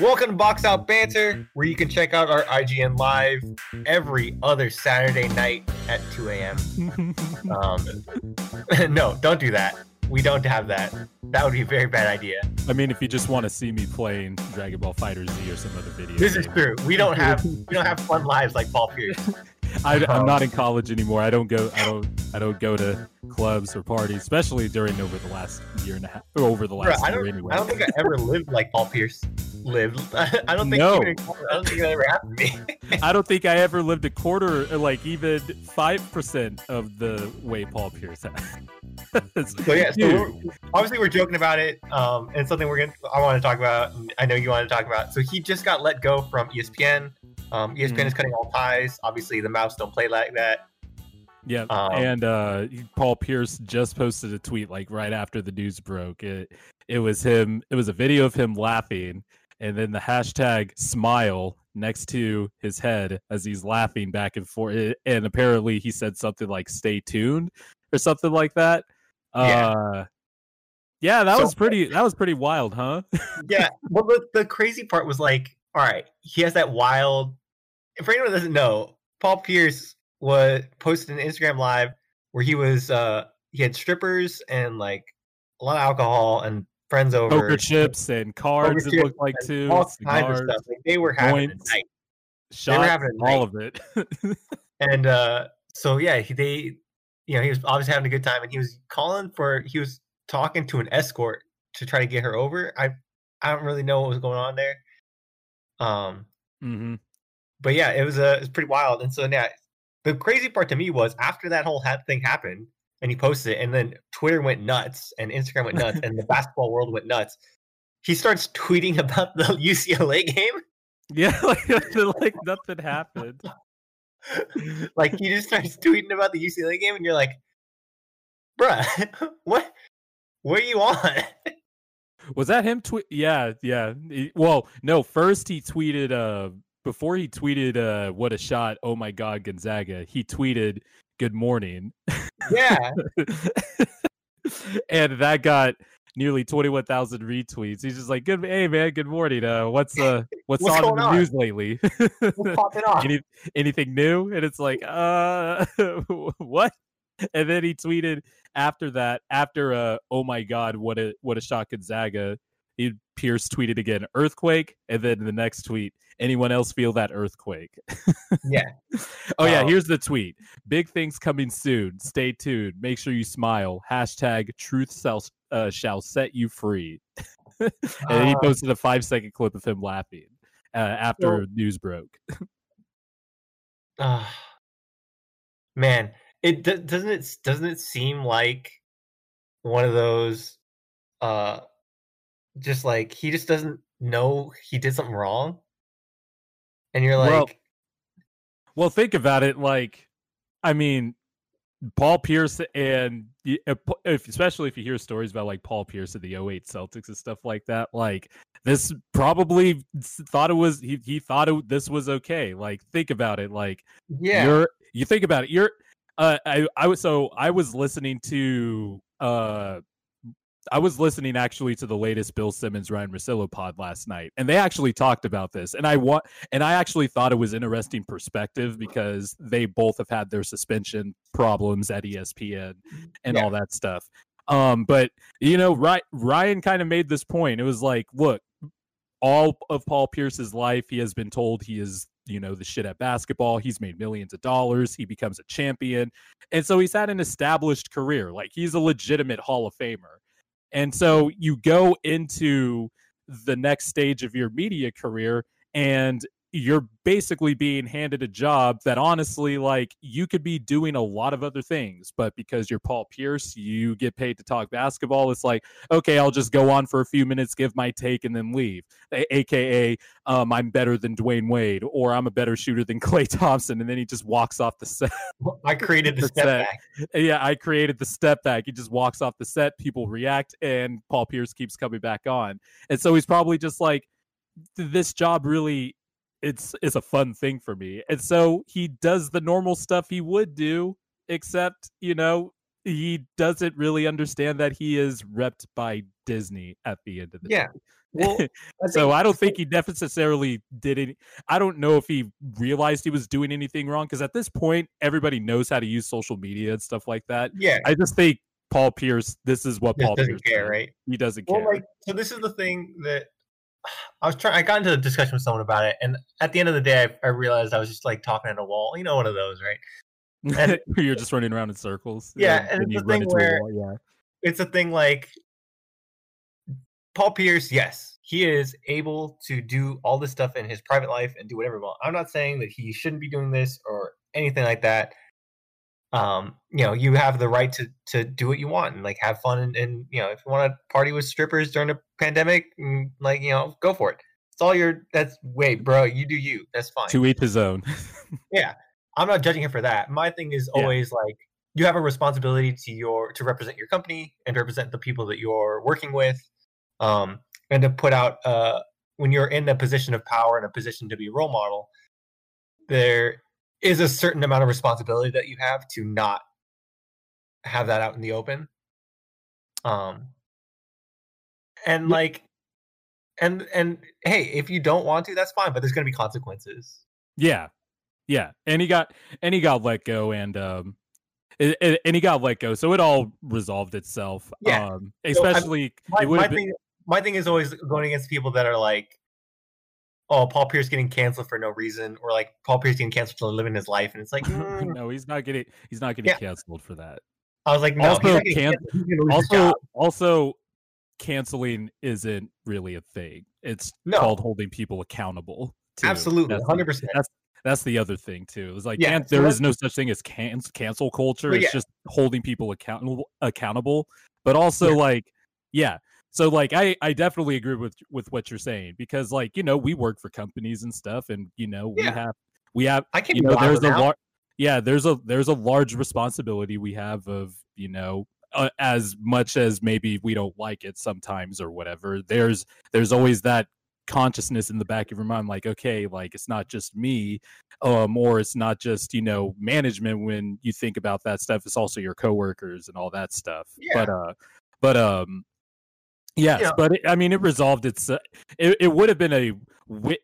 Welcome to Box Out Banter, where you can check out our IGN live every other Saturday night at 2 a.m. Um, no, don't do that. We don't have that. That would be a very bad idea. I mean, if you just want to see me playing Dragon Ball Fighter Z or some other video, This is true. We don't have we don't have fun lives like Paul Pierce. I, I'm not in college anymore. I don't go. I don't. I don't go to clubs or parties, especially during over the last year and a half, or over the last I year don't anyway. I don't think I ever lived like Paul Pierce lived. I don't think No. even, I don't think that ever happened to me. I don't think I ever lived a quarter, like even five percent of the way Paul Pierce has. So yeah, so we're, obviously we're joking about it, um, and something we're gonna I want to talk about. and I know you want to talk about. So he just got let go from ESPN. Um, ESPN Mhm. is cutting all ties. Obviously, the mouse don't play like that. Yeah, Um, and uh, Paul Pierce just posted a tweet like right after the news broke. It it was him. It was a video of him laughing, and then the hashtag smile next to his head as he's laughing back and forth. And apparently, he said something like "Stay tuned" or something like that. Yeah. Uh, yeah, that So- was pretty. That was pretty wild, huh? Yeah. Well, the, the crazy part was like, all right, he has that wild. For anyone that doesn't know, Paul Pierce was posted an Instagram live where he was uh he had strippers and like a lot of alcohol and friends over. Poker chips and cards. It looked like too. all kinds of stuff. Like they were having joints. a night. shots, having a all of it. and uh so yeah he, they you know he was obviously having a good time and he was calling for he was talking to an escort to try to get her over i i don't really know what was going on there um hmm but yeah it was uh, it was pretty wild and so yeah the crazy part to me was after that whole ha- thing happened and he posted it and then twitter went nuts and instagram went nuts and the basketball world went nuts he starts tweeting about the ucla game Yeah, like, like nothing happened. like he just starts tweeting about the UCLA game, and you're like, "Bruh, what? Are you on?" Was that him? Tweet? Yeah, yeah. He- well, no. First, he tweeted. Uh, before he tweeted, "Uh, what a shot! Oh my God, Gonzaga!" He tweeted, "Good morning," yeah, and that got nearly twenty-one thousand retweets. He's just like, "Good, hey man, good morning. Uh, what's uh, what's, What's on in the on? news lately? what's popping off? Any, anything new?" And it's like, "Uh, what?" And then he tweeted after that, after uh, oh my god, what a what a shot Gonzaga. He Pierce tweeted again, earthquake, and then the next tweet, anyone else feel that earthquake? Yeah. oh yeah, Um, here's the tweet. Big things coming soon. Stay tuned. Make sure you smile. Hashtag truth shall, uh, shall set you free. and then he Uh, posted a five second clip of him laughing uh, after news broke. Ah, man, it do- doesn't it doesn't it seem like one of those, uh, just like he just doesn't know he did something wrong, and you're like, Well, Well, think about it. Like, I mean, Paul Pierce and if, especially if you hear stories about like Paul Pierce and the 08 Celtics and stuff like that, like this probably thought it was he, he thought it, this was okay. Like, think about it. Like, yeah, you're you think about it. You're uh, I I was so I was listening to uh I was listening actually to the latest Bill Simmons Ryan Russillo pod last night, and they actually talked about this. And I want, and I actually thought it was interesting perspective because they both have had their suspension problems at ESPN and Yeah. all that stuff. Um, but you know, Ryan, Ryan kind of made this point. It was like, look, all of Paul Pierce's life, he has been told he is, you know, the shit at basketball. He's made millions of dollars. He becomes a champion. And so he's had an established career. Like he's a legitimate Hall of Famer. And so you go into the next stage of your media career and you're basically being handed a job that honestly like you could be doing a lot of other things but because you're Paul Pierce you get paid to talk basketball it's like okay I'll just go on for a few minutes give my take and then leave A- aka um, I'm better than Dwyane Wade or I'm a better shooter than Klay Thompson and then he just walks off the set I created the That's step that. back. yeah, I created the step back. He just walks off the set, people react, and Paul Pierce keeps coming back on. And so he's probably just like, this job really it's it's a fun thing for me. And so he does the normal stuff he would do, except, you know, he doesn't really understand that he is repped by Disney at the end of the Yeah. day. Well, I so I don't think he necessarily did any. I don't know if he realized he was doing anything wrong because at this point, everybody knows how to use social media and stuff like that. yeah, I just think Paul Pierce. This is what Paul doesn't Pierce care, did. right? He doesn't Well, care. like, so this is the thing that I was trying. I got into a discussion with someone about it, and at the end of the day, I, I realized I was just like talking at a wall. You know, one of those, right? and- You're just running around in circles. Yeah, and and it's the thing into a where- wall, yeah. It's a thing like Paul Pierce. Yes, he is able to do all this stuff in his private life and do whatever he wants. I'm not saying that he shouldn't be doing this or anything like that. Um, you know, you have the right to to do what you want and like have fun and, and you know, if you want to party with strippers during the pandemic, mm, like you know, go for it. It's all your. That's wait, bro. You do you. That's fine. To each his own. Yeah, I'm not judging him for that. My thing is Yeah. always like you have a responsibility to your to represent your company and represent the people that you're working with, um, and to put out uh, when you're in a position of power and a position to be a role model. There is a certain amount of responsibility that you have to not have that out in the open. Um, and like, and and hey, if you don't want to, that's fine, but there's going to be consequences. Yeah, yeah, and he got and he got let go, and um, it, it- and he got let go, so it all resolved itself. Yeah. um, So, I'm- especially my, my been thing my thing is always going against people that are like oh paul pierce getting canceled for no reason or like paul pierce getting canceled for living his life and it's like mm. no, he's not getting he's not getting Yeah. canceled for that. i was like no Also, can- canceled. He's gonna lose his Also, also, canceling isn't really a thing. It's No. called holding people accountable. too. absolutely the- 100% That's that's the other thing too. It was like Yeah, so there is no such thing as can, cancel culture. It's yeah. just holding people accountable accountable. But also Yeah. like yeah. So like I I definitely agree with with what you're saying because like you know we work for companies and stuff and you know we Yeah. have we have i can't you know there's a lar- yeah there's a there's a large responsibility we have of you know uh, as much as maybe we don't like it sometimes or whatever there's there's always that consciousness in the back of your mind like okay like it's not just me um or it's not just you know management when you think about that stuff it's also your coworkers and all that stuff yeah. but uh but um yes Yeah. but it, i mean it resolved its uh, it, it would have been a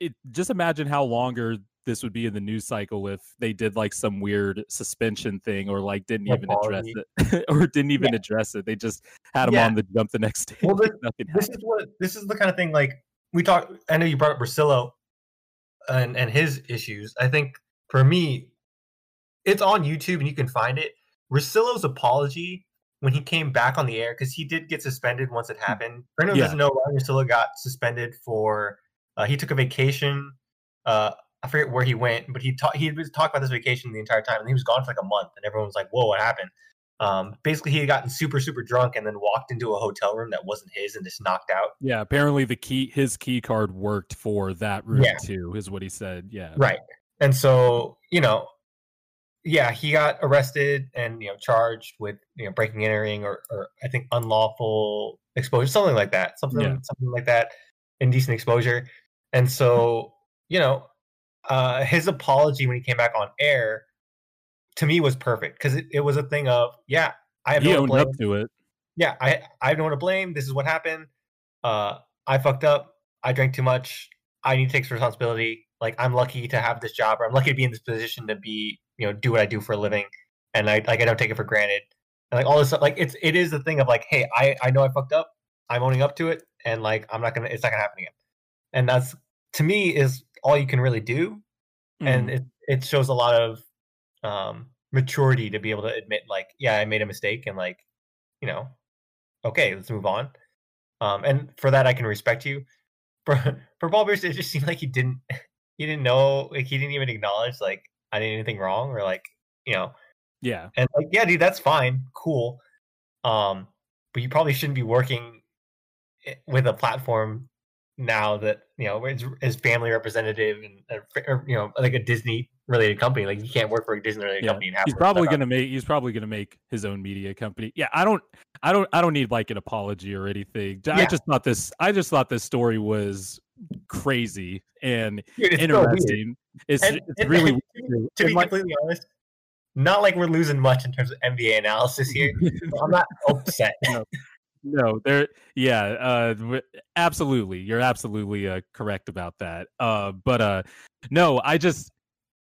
it, just imagine how longer this would be in the news cycle if they did like some weird suspension thing or like didn't even address it or didn't even address it. They just had him Yeah. on the jump the next day Well, this- this is what this is the kind of thing like we talk i know you brought up Russillo and and his issues. I think for me it's on youtube and you can find it. Russillo's apology when he came back on the air because he did get suspended once it happened for anyone who Yeah. doesn't know ryan Russillo got suspended for uh, he took a vacation uh i forget where he went but he talked he was talking about this vacation the entire time and he was gone for like a month and everyone was like whoa what happened um, basically, he had gotten super, super drunk and then walked into a hotel room that wasn't his and just knocked out. yeah apparently the key his key card worked for that room Yeah. too is what he said yeah Right. And so, you know, yeah, he got arrested and, you know, charged with, you know, breaking and entering or, or I think unlawful exposure, something like that. Something Yeah. something like that. Indecent exposure. And so, you know, uh his apology when he came back on air to me was perfect because it, it was a thing of, yeah, I have he no to owned blame. up to it yeah, I I have no one to blame. This is what happened. Uh, I fucked up. I drank too much. I need to take some responsibility. Like I'm lucky to have this job, or I'm lucky to be in this position to be, you know, do what I do for a living, and I like I don't take it for granted. And like all this stuff, like it's it is the thing of like, hey, I I know I fucked up. I'm owning up to it, and like I'm not gonna, it's not gonna happen again. And that's to me is all you can really do, and Mhm. it it shows a lot of um maturity to be able to admit like, yeah, I made a mistake, and like, you know, okay, let's move on. Um, and for that, I can respect you. For for Paul Pierce, it just seemed like he didn't he didn't know like he didn't even acknowledge like I did anything wrong or like you know yeah and like yeah, dude, that's fine, cool. Um, but you probably shouldn't be working with a platform now that you know is, is family representative and uh, or, you know like a Disney related company. Like you can't work for a Disney related Yeah, company he's probably gonna make he's probably gonna make his own media company yeah i don't i don't i don't need like an apology or anything i Yeah. just thought this i just thought this story was crazy and Dude, it's so interesting it's, And- it's and- really weird. to be like, completely honest, not like we're losing much in terms of NBA analysis here. I'm not upset. No. No, there. Yeah, uh, absolutely. You're absolutely uh, correct about that. Uh, but uh, no, I just,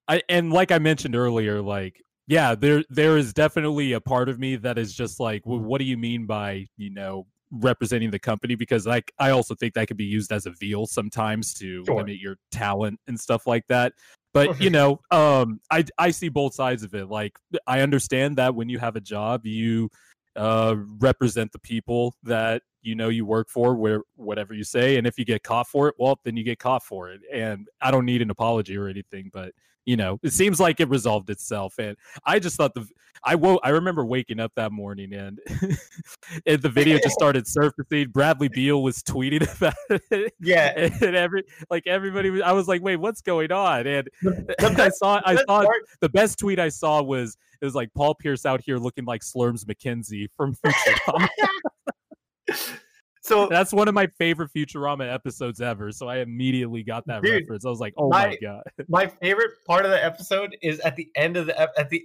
I and like I mentioned earlier, like yeah, there there is definitely a part of me that is just like, well, what do you mean by you know representing the company? Because like I also think that could be used as a veal sometimes to Sure. limit your talent and stuff like that. But you know, um, I I see both sides of it. Like I understand that when you have a job, you uh represent the people that you know you work for where whatever you say and if you get caught for it well then you get caught for it. And i don't need an apology or anything but you know it seems like it resolved itself. And i just thought the i woke i remember waking up that morning and, and the video just started surfacing. Bradley beal was tweeting about it. Yeah, and every like everybody was, i was like wait what's going on? And i saw i saw the best tweet I saw was it was like Paul Pierce out here looking like Slurms McKenzie from Futurama. so That's one of my favorite Futurama episodes ever. So I immediately got that Dude, reference. I was like, oh my, my- god. my favorite part of the episode is at the end of the ep- at the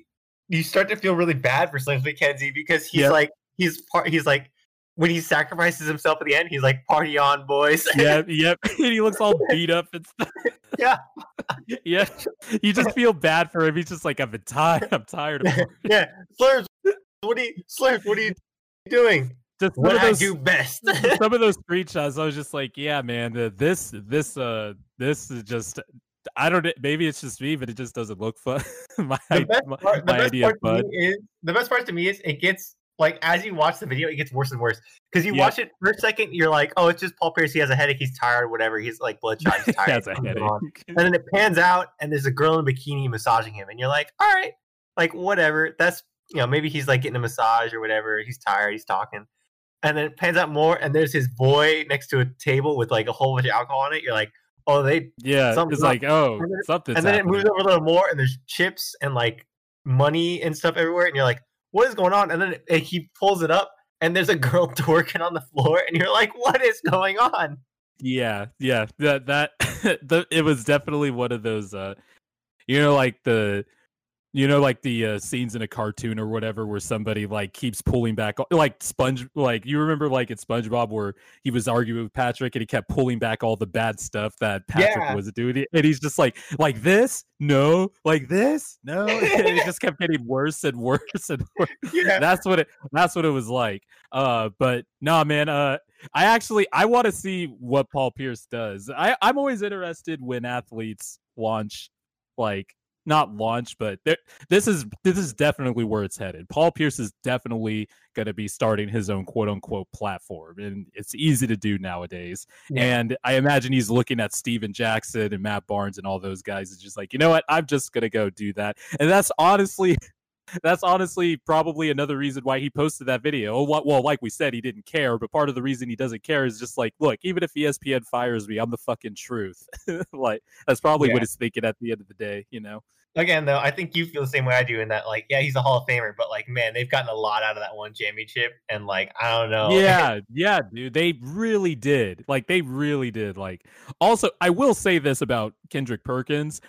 you start to feel really bad for Slurms McKenzie because he's Yep. like he's part he's like when he sacrifices himself at the end he's like party on boys yep, yep. And he looks all beat up and stuff. Yeah. yeah. You just feel bad for him. He's just like, I'm tired. I'm tired of yeah Slurms what are you Slurms what are you doing Just what I those do best some of those screenshots, I was just like, yeah, man, uh, this, this, uh, this is just, I don't, maybe it's just me, but it just doesn't look fun. my the best my, part, the best idea part fun. is the best part to me is it gets like as you watch the video, it gets worse and worse because you Yep. watch it for a second, you're like, oh, it's just Paul Pierce. He has a headache. He's tired. Whatever. He's like bloodshot. He's He tired. has a headache. on. And then it pans out, and there's a girl in a bikini massaging him, and you're like, all right, like whatever. That's you know maybe he's like getting a massage or whatever. He's tired. He's talking. And then it pans out more, and there's his boy next to a table with like a whole bunch of alcohol on it. You're like, oh, they Yeah, Something's it's like, oh, And then- something's and then it moves over a little more, and there's chips and like money and stuff everywhere, and you're like, "What is going on?" And then it, he pulls it up, and there's a girl twerking on the floor, and you're like, "What is going on?" Yeah, yeah. That that the, it was definitely one of those uh you know like the you know like the uh, scenes in a cartoon or whatever where somebody like keeps pulling back like sponge like you remember like in spongebob where he was arguing with patrick and he kept pulling back all the bad stuff that patrick Yeah. was doing and he's just like like this? No. Like this? No. And it just kept getting worse and worse and worse. Yeah, that's what it that's what it was like. Uh but nah man uh i actually i want to see what paul pierce does. I i'm always interested when athletes launch like not launch but this is this is definitely where it's headed paul pierce is definitely going to be starting his own quote unquote platform and it's easy to do nowadays Yeah. and i imagine he's looking at stephen jackson and matt barnes and all those guys is just like you know what i'm just going to go do that and that's honestly that's honestly probably another reason why he posted that video. Oh, Well, like we said, he didn't care, but part of the reason he doesn't care is just like, look, even if ESPN fires me, I'm the fucking truth. like that's probably Yeah. what he's thinking at the end of the day, you know. Again, though, I think you feel the same way I do in that, like, yeah, he's a Hall of Famer, but like, man, they've gotten a lot out of that one championship, and like, I don't know. Yeah, yeah, dude. They really did. Like they really did. Like also, I will say this about Kendrick Perkins.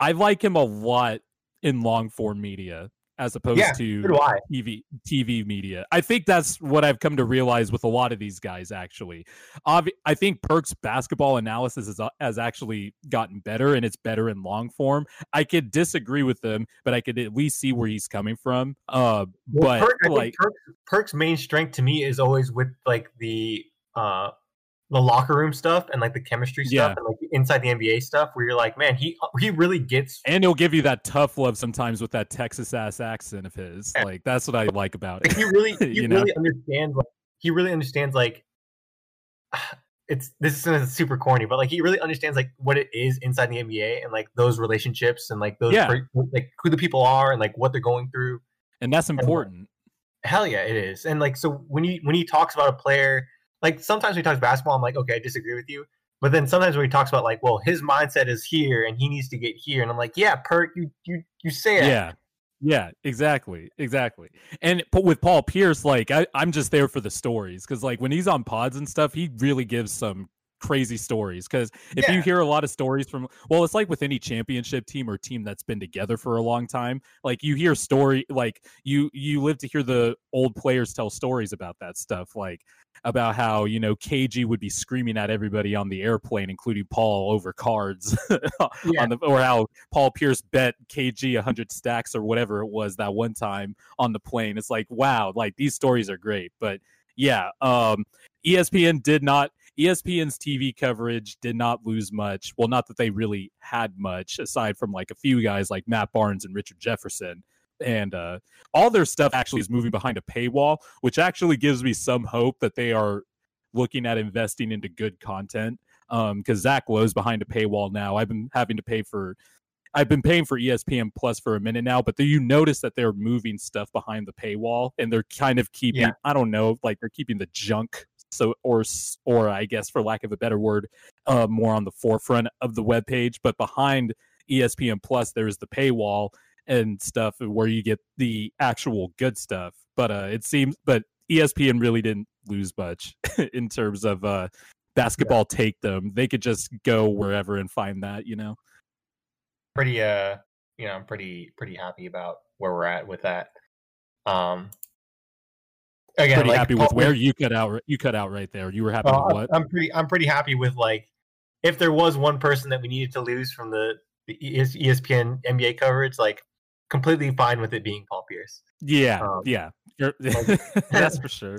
I like him a lot in long form media as opposed Yeah, to so do I. TV TV media. I think that's what I've come to realize with a lot of these guys. Actually, Obvi- I think Perk's basketball analysis has, has actually gotten better, and it's better in long form. I could disagree with them, but I could at least see where he's coming from. Uh, Well, but Perk, like, Perk's, Perk's main strength to me is always with like the uh the locker room stuff and like the chemistry stuff Yeah. and like inside the NBA stuff where you're like, man, he he really gets and he'll give you that tough love sometimes with that Texas ass accent of his. Yeah. Like that's what I like about like it. he really he You know? really understands like he really understands like it's this is super corny, but like he really understands like what it is inside the NBA and like those relationships and like those Yeah. like who the people are and like what they're going through. And that's important. Hell yeah, it is. And like so when he when he talks about a player, like sometimes when he talks basketball, I'm like, okay, I disagree with you. But then sometimes when he talks about like, well, his mindset is here and he needs to get here, and I'm like, yeah, Perk, you you you say it. Yeah. Yeah, exactly. Exactly. And but with Paul Pierce, like I, I'm just there for the stories because like when he's on pods and stuff, he really gives some crazy stories because if Yeah. you hear a lot of stories from well it's like with any championship team or team that's been together for a long time like you hear story like you you live to hear the old players tell stories about that stuff like about how you know KG would be screaming at everybody on the airplane including Paul over cards Yeah. on the or how Paul Pierce bet KG 100 stacks or whatever it was that one time on the plane it's like wow like these stories are great but yeah um ESPN did not ESPN's TV coverage did not lose much. Well, not that they really had much aside from like a few guys like Matt Barnes and Richard Jefferson. And uh, all their stuff actually is moving behind a paywall, which actually gives me some hope that they are looking at investing into good content. Um, because Zach Lowe's behind a paywall now. I've been having to pay for I've been paying for ESPN Plus for a minute now, but then you notice that they're moving stuff behind the paywall and they're kind of keeping Yeah. I don't know, like they're keeping the junk so or or I guess for lack of a better word, uh more on the forefront of the web page, but behind ESPN Plus there's the paywall and stuff where you get the actual good stuff. But uh it seems but ESPN really didn't lose much in terms of uh basketball take them. They could just go wherever and find that, you know. pretty uh you know i'm pretty pretty happy about where we're at with that um again pretty like, happy with where you cut out you cut out right there. You were happy uh, with what? I'm, pretty i'm pretty happy with like if there was one person that we needed to lose from the, the espn nba coverage like completely fine with it being paul pierce yeah, um, yeah. Like- that's for sure.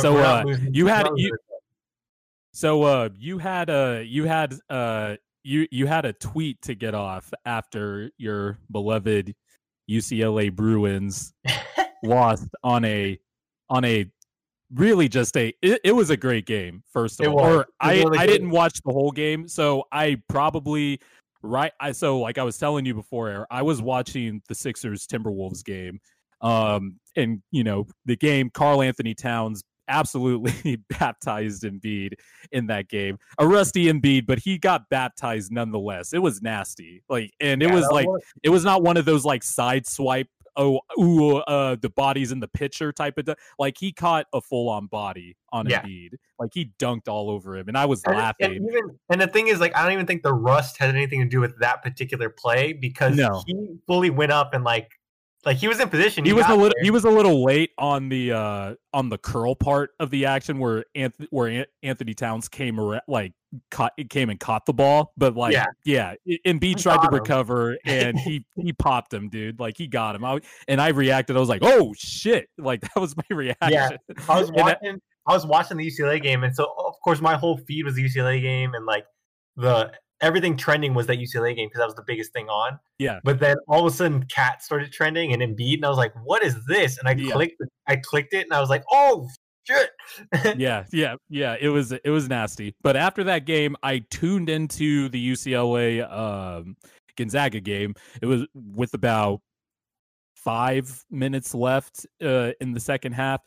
So, uh, losing- you had- you- So uh you had a you had uh you you had a tweet to get off after your beloved UCLA Bruins lost on a on a really just a it, it was a great game first of It all was. i really i didn't watch the whole game so i probably right i so like i was telling you before i was watching the sixers timberwolves game um and you know the game karl anthony towns absolutely baptized Embiid in that game. A rusty Embiid, but he got baptized nonetheless. It was nasty. Like and it Yeah, was like it was not one of those like side swipe oh ooh uh the body's in the pitcher type of like he caught a full on body on Yeah. Embiid. Like he dunked all over him and I was And, laughing. and even and the thing is, like, I don't even think the rust had anything to do with that particular play because No. he fully went up and like, like he was in position. he was a little there. he was a little late on the uh on the curl part of the action where Anthony where Anthony Towns came around like caught it came and caught the ball but like yeah, Yeah. Embiid tried to him. recover and he he popped him dude like he got him I, and I reacted I was like oh shit like that was my reaction Yeah, I was And I- watching. I was watching the UCLA game, and so of course my whole feed was the UCLA game, and like the everything trending was that UCLA game because that was the biggest thing on. Yeah. But then all of a sudden, Cat started trending and Embiid, and I was like, "What is this?" And I Yeah. clicked. I clicked it, and I was like, "Oh shit!" yeah, yeah, yeah. It was it was nasty. But after that game, I tuned into the UCLA um, Gonzaga game. It was with about five minutes left uh, in the second half,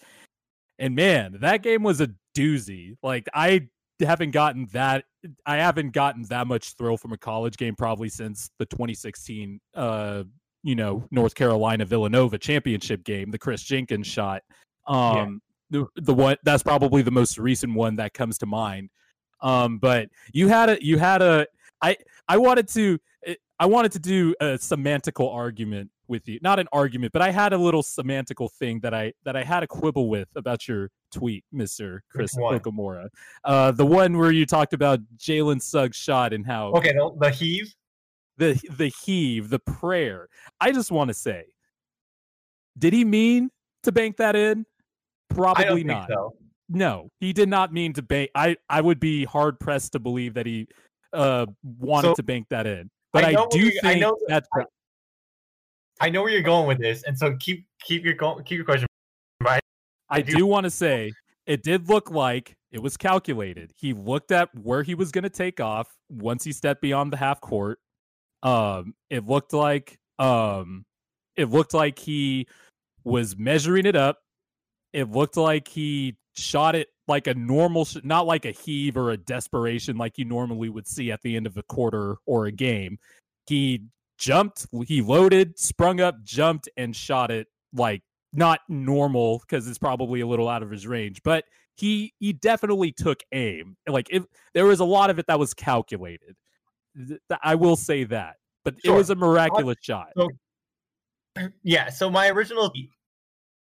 and man, that game was a doozy. Like I haven't gotten that. I haven't gotten that much thrill from a college game probably since the 2016, uh, you know, North Carolina Villanova championship game, the Kris Jenkins shot. Um, the the one that's probably the most recent one that comes to mind. Um, but you had a you had a I I wanted to I wanted to do a semantical argument with you, not an argument, but I had a little semantical thing that I that I had a quibble with about your tweet, Mister Chris? Okamura. Uh, the one where you talked about Jalen Suggs' shot and how Okay, the, the heave. the the heave, the prayer. I just want to say, did he mean to bank that in? Probably not. so. No, he did not mean to bank. I I would be hard pressed to believe that he uh wanted So, to bank that in. But I I, do you- I think know- that's I know where you're going with this, and so keep keep your keep your question. Right? I I do, do- want to say it did look like it was calculated. He looked at where he was going to take off once he stepped beyond the half court. Um, it looked like um, it looked like he was measuring it up. It looked like he shot it like a normal, sh- not like a heave or a desperation like you normally would see at the end of a quarter or a game. He jumped, he loaded, sprung up, jumped, and shot it like not normal because it's probably a little out of his range, but he he definitely took aim. Like if there was a lot of it that was calculated. Th- I will say that, but sure. it was a miraculous shot. So, yeah. So my original,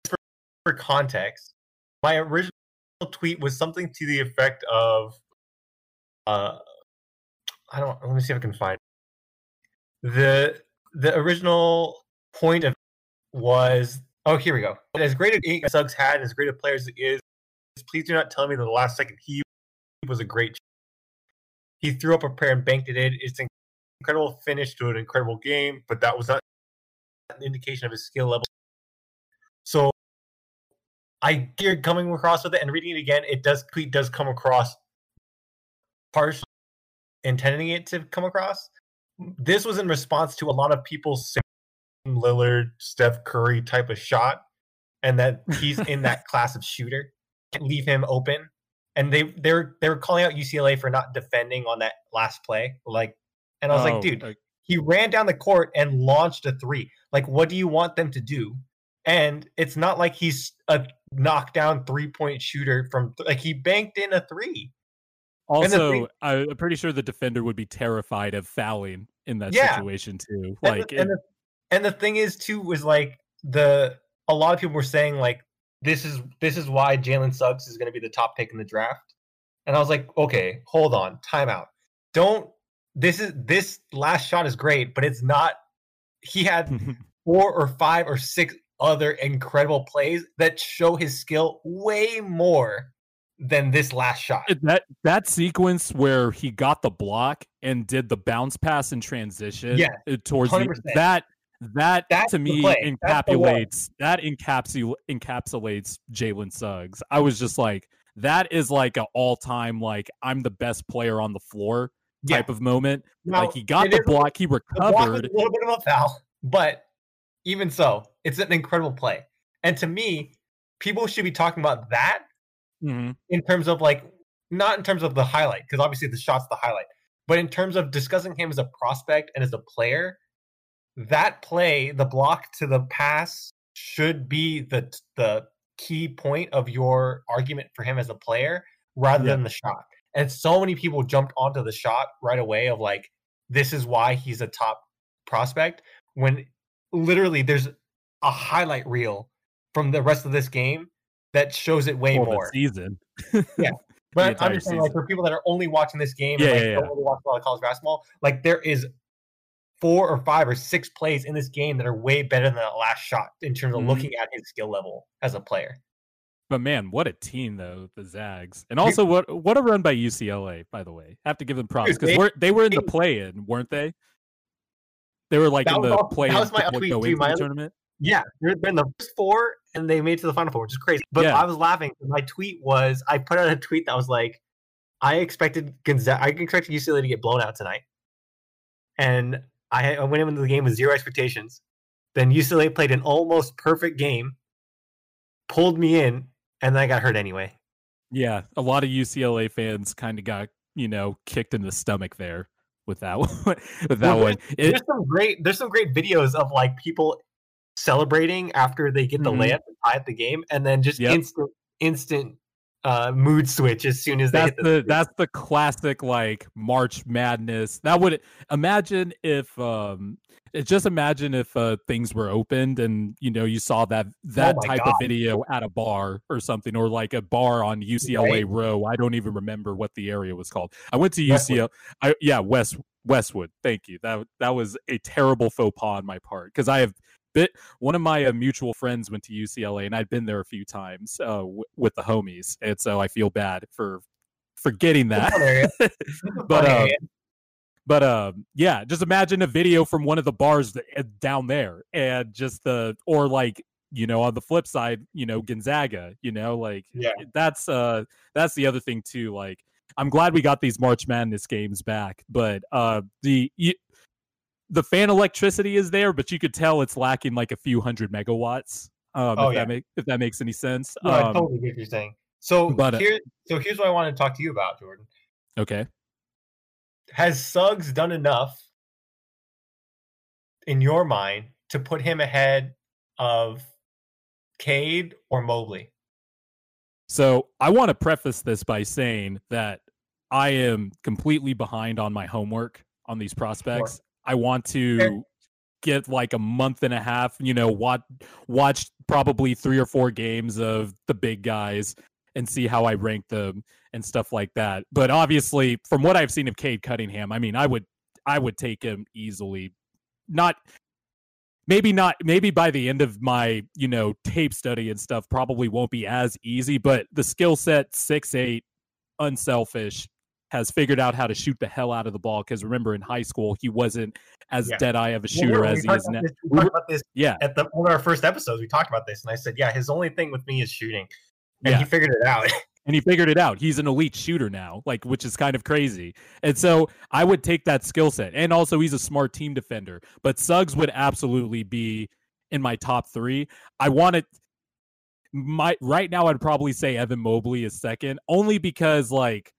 for, for context, my original tweet was something to the effect of, uh, I don't. Let me see if I can find the the original point of was oh here we go. As great as Suggs had, as great a player as is, please do not tell me that the last second he was a great. He threw up a prayer and banked it in. It's an incredible finish to an incredible game, but that was not an indication of his skill level. I hear coming across with it and reading it again, it does tweet does come across partially intending it to come across. This was in response to a lot of people saying Lillard, Steph Curry type of shot, and that he's in that class of shooter. Can't leave him open. And they they're they were calling out UCLA for not defending on that last play. Like, and I was oh, like, dude, he ran down the court and launched a three. Like, what do you want them to do? And it's not like he's a knockdown three point shooter from like he banked in a three. Also, three, I'm pretty sure the defender would be terrified of fouling in that yeah. situation too. Like, and the, and, the, and the thing is too was like the a lot of people were saying like this is this is why Jalen Suggs is going to be the top pick in the draft, and I was like, okay, hold on, timeout. Don't this is this last shot is great, but it's not. He had four or five or six other incredible plays that show his skill way more than this last shot. That that sequence where he got the block and did the bounce pass in transition yeah, uh, towards the, that that That's to me encapsulates that encapsul encapsulates Jalen Suggs. I was just like, that is like an all time like I'm the best player on the floor type of moment. Now, like he got the block, he recovered. a little bit of a foul, but even so, it's an incredible play. And to me, people should be talking about that mm-hmm. in terms of like not in terms of the highlight, because obviously the shot's the highlight, but in terms of discussing him as a prospect and as a player that play, the block to the pass, should be the the key point of your argument for him as a player rather yeah. than the shot. And so many people jumped onto the shot right away of like, this is why he's a top prospect. When literally there's a highlight reel from the rest of this game that shows it way more. season. yeah. But I'm just saying, like, for people that are only watching this game yeah, and like, yeah, don't really watch a lot of college basketball, like, there is four or five or six plays in this game that are way better than that last shot in terms of mm-hmm. looking at his skill level as a player. But man, what a team though, the Zags, and also what what a run by UCLA. By the way, have to give them props because they, they were in the play-in, weren't they? They were like in the all, play-in. That was my tweet too. My tournament. Yeah, they're in the first four, and they made to the final four, which is crazy. But yeah. I was laughing. My tweet was I put out a tweet that was like, I expected Gonzaga, I expected UCLA to get blown out tonight, and I, I went into the game with zero expectations. Then UCLA played an almost perfect game, pulled me in, and then I got hurt anyway. Yeah, a lot of UCLA fans kind of got you know kicked in the stomach there with that one. with that well, one, it, there's some great there's some great videos of like people celebrating after they get the mm-hmm. layup and tie up the game, and then just yep. instant instant uh, mood switch as soon as that's the, the that's the classic like March Madness. That would imagine if um just imagine if uh, things were opened and you know you saw that that oh type God. of video at a bar or something or like a bar on UCLA right. Row. I don't even remember what the area was called. I went to UCLA. I, yeah, West Westwood. Thank you. That that was a terrible faux pas on my part because I have bit one of my uh, mutual friends went to UCLA and I'd been there a few times uh, w- with the homies, and so I feel bad for forgetting that. but um, but um, yeah, just imagine a video from one of the bars eh, down there, and just the or like you know on the flip side, you know Gonzaga, you know like yeah. that's uh that's the other thing too, like. I'm glad we got these March Madness games back, but uh, the the fan electricity is there, but you could tell it's lacking like a few hundred megawatts. Um, oh, if yeah. that make if that makes any sense. No, um, I totally get what you're saying. So but, uh, here, so here's what I want to talk to you about, Jordan. Okay. Has Suggs done enough in your mind to put him ahead of Cade or Mobley? So I want to preface this by saying that I am completely behind on my homework on these prospects. I want to get like a month and a half, you know, watch watch probably three or four games of the big guys and see how I rank them and stuff like that. But obviously, from what I've seen of Cade Cunningham, I mean, I would I would take him easily. Not maybe not maybe by the end of my you know tape study and stuff probably won't be as easy but the skill set six eight unselfish has figured out how to shoot the hell out of the ball because remember in high school he wasn't as yeah. dead eye of a shooter well, as he is now. We talked about this yeah at the one of our first episodes we talked about this and I said yeah his only thing with me is shooting and yeah. he figured it out and he figured it out. He's an elite shooter now, like which is kind of crazy. And so I would take that skill set. And also he's a smart team defender. But Suggs would absolutely be in my top three. I want it my right now I'd probably say Evan Mobley is second, only because like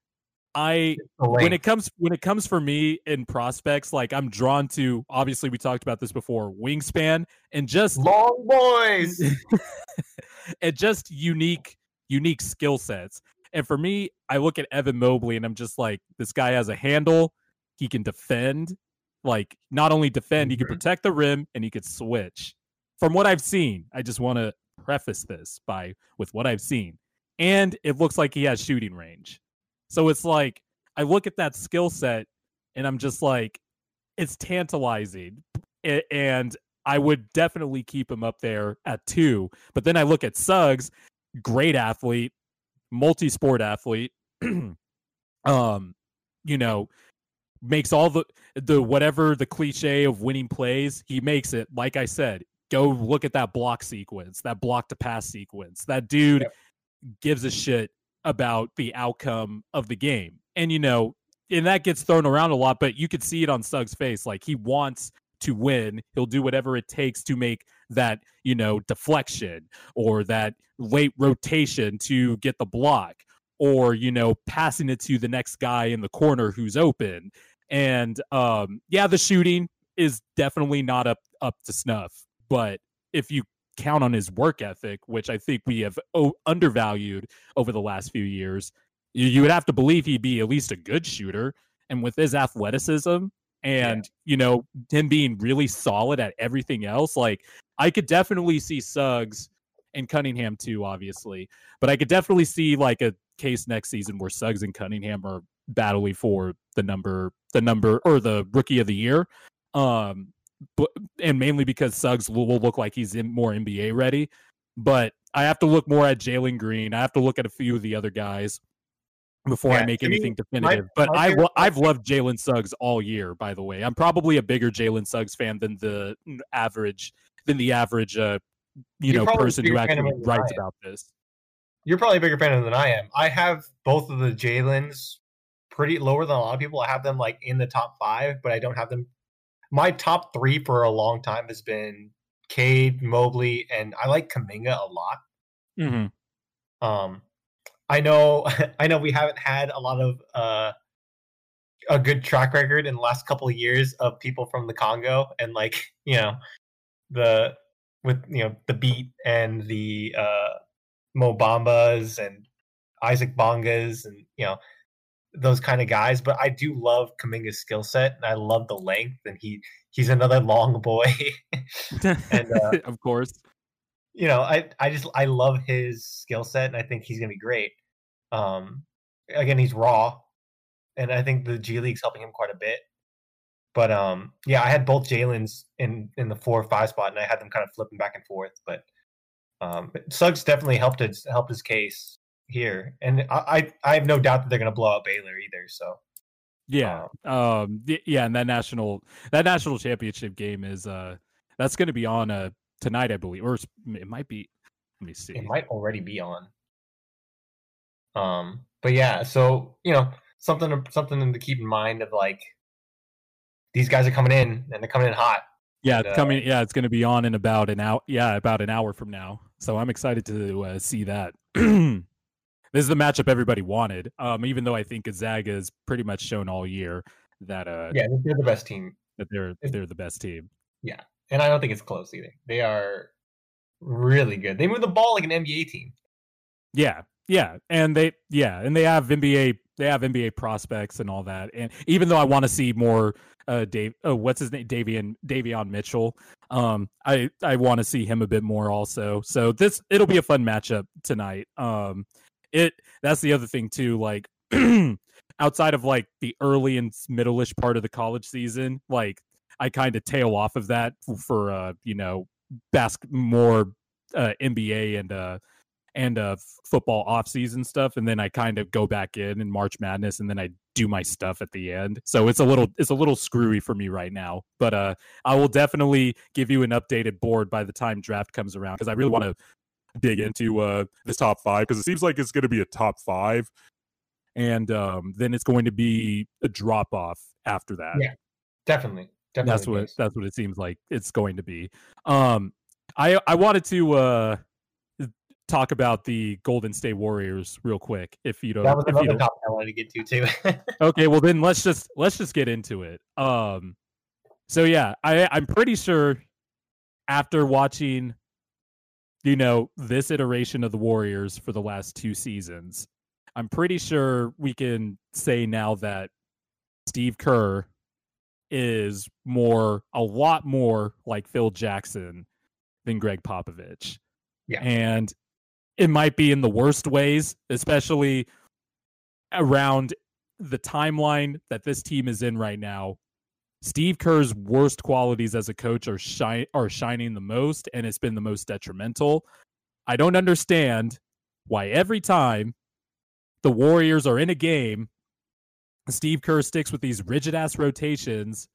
I when it comes when it comes for me in prospects, like I'm drawn to obviously we talked about this before, wingspan and just long boys and just unique unique skill sets. And for me, I look at Evan Mobley and I'm just like, this guy has a handle. He can defend. Like, not only defend, he can mm-hmm. protect the rim and he could switch. From what I've seen, I just want to preface this by with what I've seen. And it looks like he has shooting range. So it's like, I look at that skill set and I'm just like, it's tantalizing. And I would definitely keep him up there at two. But then I look at Suggs great athlete, multi-sport athlete. um, you know, makes all the the whatever the cliche of winning plays, he makes it. Like I said, go look at that block sequence, that block to pass sequence. That dude yep. gives a shit about the outcome of the game. And you know, and that gets thrown around a lot, but you could see it on Suggs' face. Like he wants to win. He'll do whatever it takes to make that, you know, deflection or that late rotation to get the block or, you know, passing it to the next guy in the corner who's open. And um yeah, the shooting is definitely not up up to snuff, but if you count on his work ethic, which I think we have o- undervalued over the last few years, you, you would have to believe he'd be at least a good shooter. And with his athleticism, and yeah. you know him being really solid at everything else like i could definitely see suggs and cunningham too obviously but i could definitely see like a case next season where suggs and cunningham are battling for the number the number or the rookie of the year um but and mainly because suggs will, will look like he's in more nba ready but i have to look more at jalen green i have to look at a few of the other guys before yeah, I make anything definitive. My, but my I I've loved Jalen Suggs all year. By the way, I'm probably a bigger Jalen Suggs fan than the average than the average uh you know person who actually writes about this. You're probably a bigger fan than I am. I have both of the Jalen's pretty lower than a lot of people. I have them like in the top five, but I don't have them. My top three for a long time has been Cade, Mobley, and I like Kuminga a lot. Mm-hmm. Um, I know I know we haven't had a lot of uh, a good track record in the last couple of years of people from the Congo and like you know the with you know the beat and the uh, Mo Bambas and Isaac Bongas and you know those kind of guys. But I do love Kuminga's skill set and I love the length and he he's another long boy. and uh, of course, you know I I just I love his skill set and I think he's gonna be great. Um, again, he's raw, and I think the G League's helping him quite a bit. But um, yeah, I had both Jalen's in in the four or five spot, and I had them kind of flipping back and forth. But um, Suggs definitely helped his helped his case here, and I I, I have no doubt that they're going to blow out Baylor either. So yeah, um, um yeah, and that national that national championship game is uh that's going to be on uh tonight, I believe, or it might be. Let me see. It might already be on. Um, but yeah, so you know something something to keep in mind of like these guys are coming in and they're coming in hot. Yeah, and, uh, coming. Yeah, it's going to be on in about an hour. Yeah, about an hour from now. So I'm excited to uh, see that. this is the matchup everybody wanted. Um, even though I think Gonzaga has pretty much shown all year that uh, yeah, they're the best team. That they're they're the best team. Yeah, and I don't think it's close either. They are really good. They move the ball like an NBA team. Yeah, Yeah, and they yeah, and they have NBA they have NBA prospects and all that. And even though I want to see more uh Dave oh what's his name Davion Davion Mitchell, um I I want to see him a bit more also. So this it'll be a fun matchup tonight. Um it that's the other thing too like outside of like the early and middle-ish part of the college season, like I kind of tail off of that for uh, you know, bask more uh NBA and uh and uh football off season stuff and then I kind of go back in in March Madness and then I do my stuff at the end. So it's a little it's a little screwy for me right now. But uh I will definitely give you an updated board by the time draft comes around because I really want to dig into uh this top 5 because it seems like it's going to be a top 5 and um then it's going to be a drop off after that. Yeah. Definitely. Definitely. That's what that's what it seems like it's going to be. Um I I wanted to uh talk about the Golden State Warriors real quick if you don't That was if you another don't- topic I wanted to get to too. okay well then let's just let's just get into it um so yeah i i'm pretty sure after watching you know this iteration of the warriors for the last two seasons i'm pretty sure we can say now that steve kerr is more a lot more like phil jackson than gregg popovich Yeah. and it might be in the worst ways especially around the timeline that this team is in right now, Steve Kerr's worst qualities as a coach are shi- are shining the most, and it's been the most detrimental. I don't understand why every time the Warriors are in a game, Steve Kerr sticks with these rigid ass rotations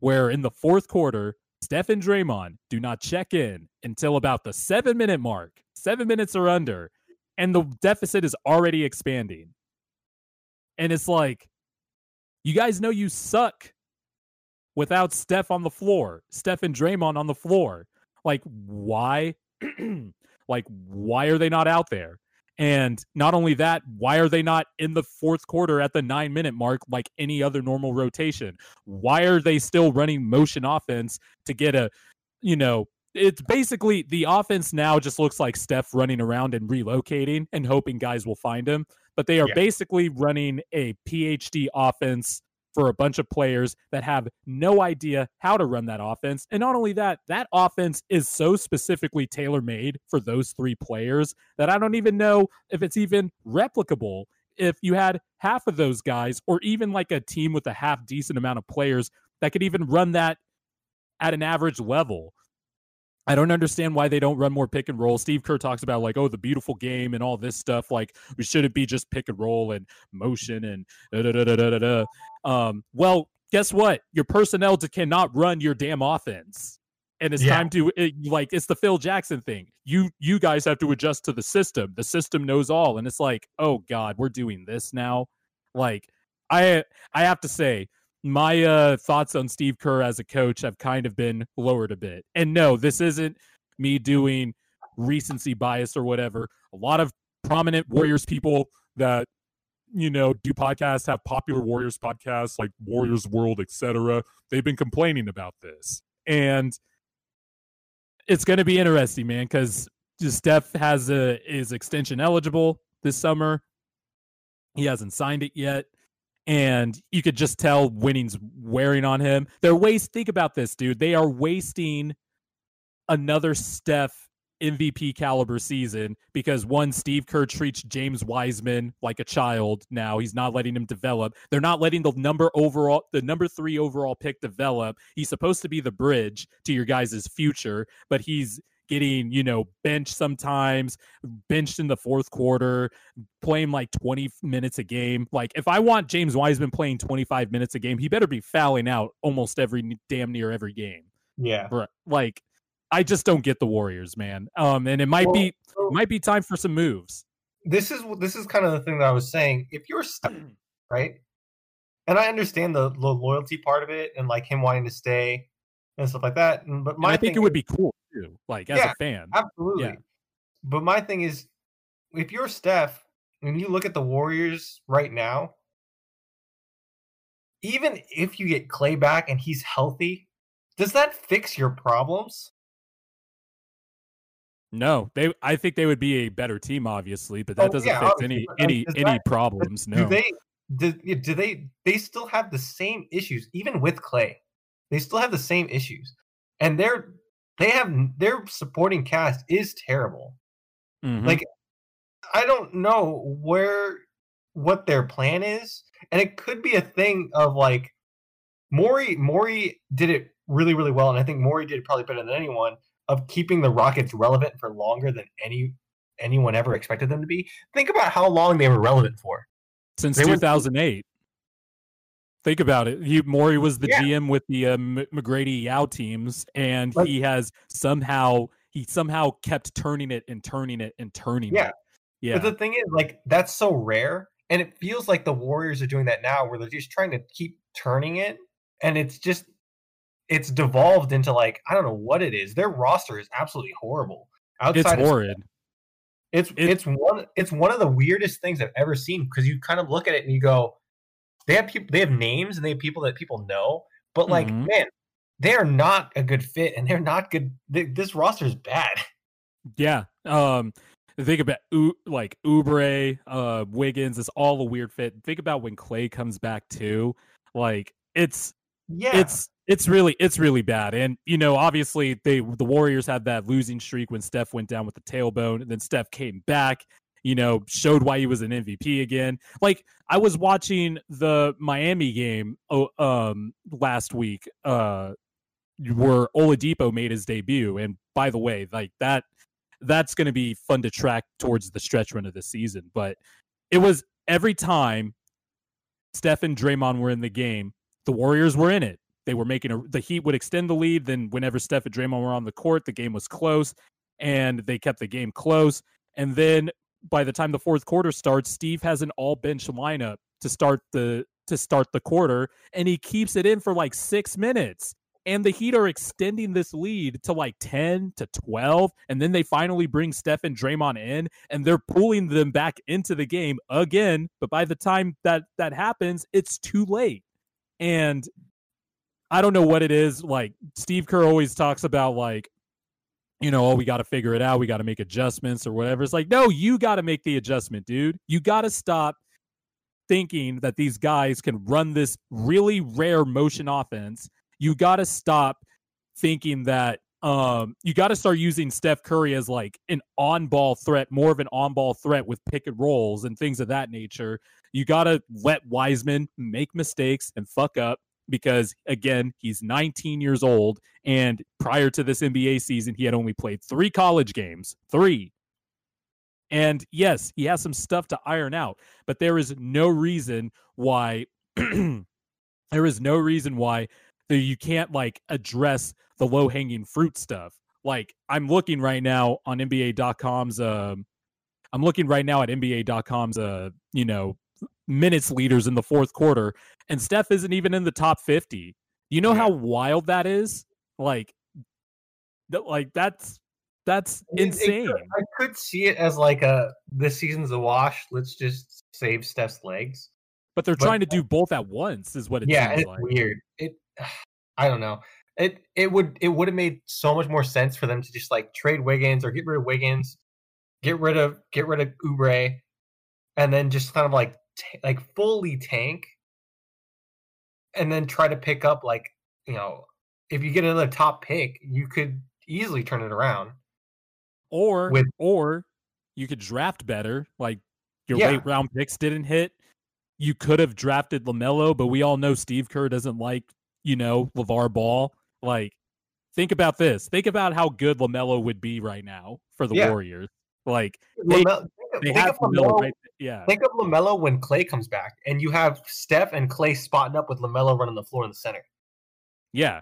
where in the fourth quarter, Steph and Draymond do not check in until about the seven minute mark, seven minutes or under, and the deficit is already expanding. And it's like, you guys know you suck without Steph on the floor, Steph and Draymond on the floor. Like, why? like, why are they not out there? And not only that, why are they not in the fourth quarter at the nine minute mark like any other normal rotation? Why are they still running motion offense to get a, you know, it's basically the offense now just looks like Steph running around and relocating and hoping guys will find him. But they are Yeah. basically running a PhD offense for a bunch of players that have no idea how to run that offense. And not only that, that offense is so specifically tailor made for those three players that I don't even know if it's even replicable. If you had half of those guys, or even like a team with a half decent amount of players that could even run that at an average level. I don't understand why they don't run more pick and roll. Steve Kerr talks about like, oh, the beautiful game and all this stuff. Like, we shouldn't be just pick and roll and motion and da da da da da da. Um, well, guess what? Your personnel to cannot run your damn offense, and it's Yeah. time to it, like it's the Phil Jackson thing. You you guys have to adjust to the system. The system knows all, and it's like, oh god, we're doing this now. Like, I I have to say, my uh, thoughts on Steve Kerr as a coach have kind of been lowered a bit. And no, this isn't me doing recency bias or whatever. A lot of prominent Warriors people that you know do podcasts have popular Warriors podcasts like Warriors World, etc. They've been complaining about this, and it's going to be interesting, man, because Steph has a is extension eligible this summer. He hasn't signed it yet and you could just tell winning's wearing on him. They're waste. Think about this, dude. They are wasting another Steph MVP caliber season because one, Steve Kerr treats James Wiseman like a child. Now he's not letting him develop. They're not letting the number overall, the number three overall pick develop. He's supposed to be the bridge to your guys' future, but he's getting you know benched sometimes benched in the fourth quarter playing like 20 minutes a game. Like if I want James Wiseman playing 25 minutes a game, he better be fouling out almost every damn near every game. yeah. Like I just don't get the Warriors, man. Um and it might Well, be so might be time for some moves. this is this is kind of the thing that I was saying. If you're stuck, right? And I understand the, the loyalty part of it and like him wanting to stay and stuff like that. and- But And my I think thing it would be cool too, like as Yeah, a fan. absolutely. Yeah. But my thing is, if you're Steph and you look at the Warriors right now, even if you get Klay back and he's healthy, does that fix your problems? No, they. I think they would be a better team, obviously, but that Oh, doesn't yeah, fix any any does any that- problems. Do No, they do, do they they still have the same issues even with Klay? They still have the same issues, and they're they have their supporting cast is terrible. Mhm. Like I don't know where what their plan is, and it could be a thing of like Morey Morey did it really really well, and I think Morey did it probably better than anyone of keeping the Rockets relevant for longer than any anyone ever expected them to be. Think about how long they were relevant for. since they 2008. Think about it. He Morey was the Yeah. GM with the uh, McGrady Yao teams, and Like- he has somehow he somehow kept turning it and turning it and turning Yeah. it. Yeah, But the thing is, like, that's so rare. And it feels like the Warriors are doing that now where they're just trying to keep turning it. And it's just, it's devolved into like, I don't know what it is. Their roster is absolutely horrible. it's Outside of- horrid. it's, It- it's one, it's one of the weirdest things I've ever seen because you kind of look at it and you go, they have people, they have names and they have people that people know. But like, Mhm. man, they are not a good fit and they're not good. Th- this roster is bad. Yeah. Um think about like Oubre, uh Wiggins, it's all a weird fit. Think about when Klay comes back too. Like it's Yeah. it's it's really it's really bad. And you know, obviously they the Warriors had that losing streak when Steph went down with the tailbone, and then Steph came back, you know, showed why he was an MVP again. Like I was watching the Miami game um last week, uh where Oladipo made his debut. And by the way, like that that's gonna be fun to track towards the stretch run of the season. But it was every time Steph and Draymond were in the game, the Warriors were in it. They were making a the Heat would extend the lead. Then whenever Steph and Draymond were on the court, the game was close, and they kept the game close. And then by the time the fourth quarter starts, Steve has an all bench lineup to start the to start the quarter, and he keeps it in for like six minutes. And the Heat are extending this lead to like 10 to 12. And then they finally bring Steph and Draymond in and they're pulling them back into the game again. But by the time that that happens, it's too late. And I don't know what it is. Like Steve Kerr always talks about, like, you know, oh, we got to figure it out. We got to make adjustments or whatever. It's like, no, you got to make the adjustment, dude. You got to stop thinking that these guys can run this really rare motion offense. You got to stop thinking that um you got to start using Steph Curry as like an on-ball threat, more of an on-ball threat with pick and rolls and things of that nature. You got to let Wiseman make mistakes and fuck up because again, he's 19 years old and prior to this NBA season, he had only played 3 college games. 3. And yes, he has some stuff to iron out, but there is no reason why there is no reason why you can't like address the low hanging fruit stuff. Like I'm looking right now on NBA.com's um I'm looking right now at NBA.com's uh, you know, minutes leaders in the fourth quarter, and Steph isn't even in the top 50. You know Yeah. how wild that is? Like th- like that's that's I mean, it insane. could- I could see it as like a this season's a wash. Let's just save Steph's legs. But they're but- trying to do both at once, is what it yeah, seems it's like. weird. It, I don't know. It it would it would have made so much more sense for them to just like trade Wiggins or get rid of Wiggins, get rid of get rid of Oubre, and then just kind of like ta- like fully tank, and then try to pick up like you know if you get another top pick, you could easily turn it around. Or with- or you could draft better. Like your Yeah. late round picks didn't hit. You could have drafted Lamelo, but we all know Steve Kerr doesn't like you know LeVar Ball. Like think about this. Think about how good Lamelo would be right now for the Yeah. Warriors. Like they, Lamelo, think of, they think have of Lamelo right. Yeah, Think of Lamelo when Klay comes back, and you have Steph and Klay spotting up with Lamelo running the floor in the center. yeah.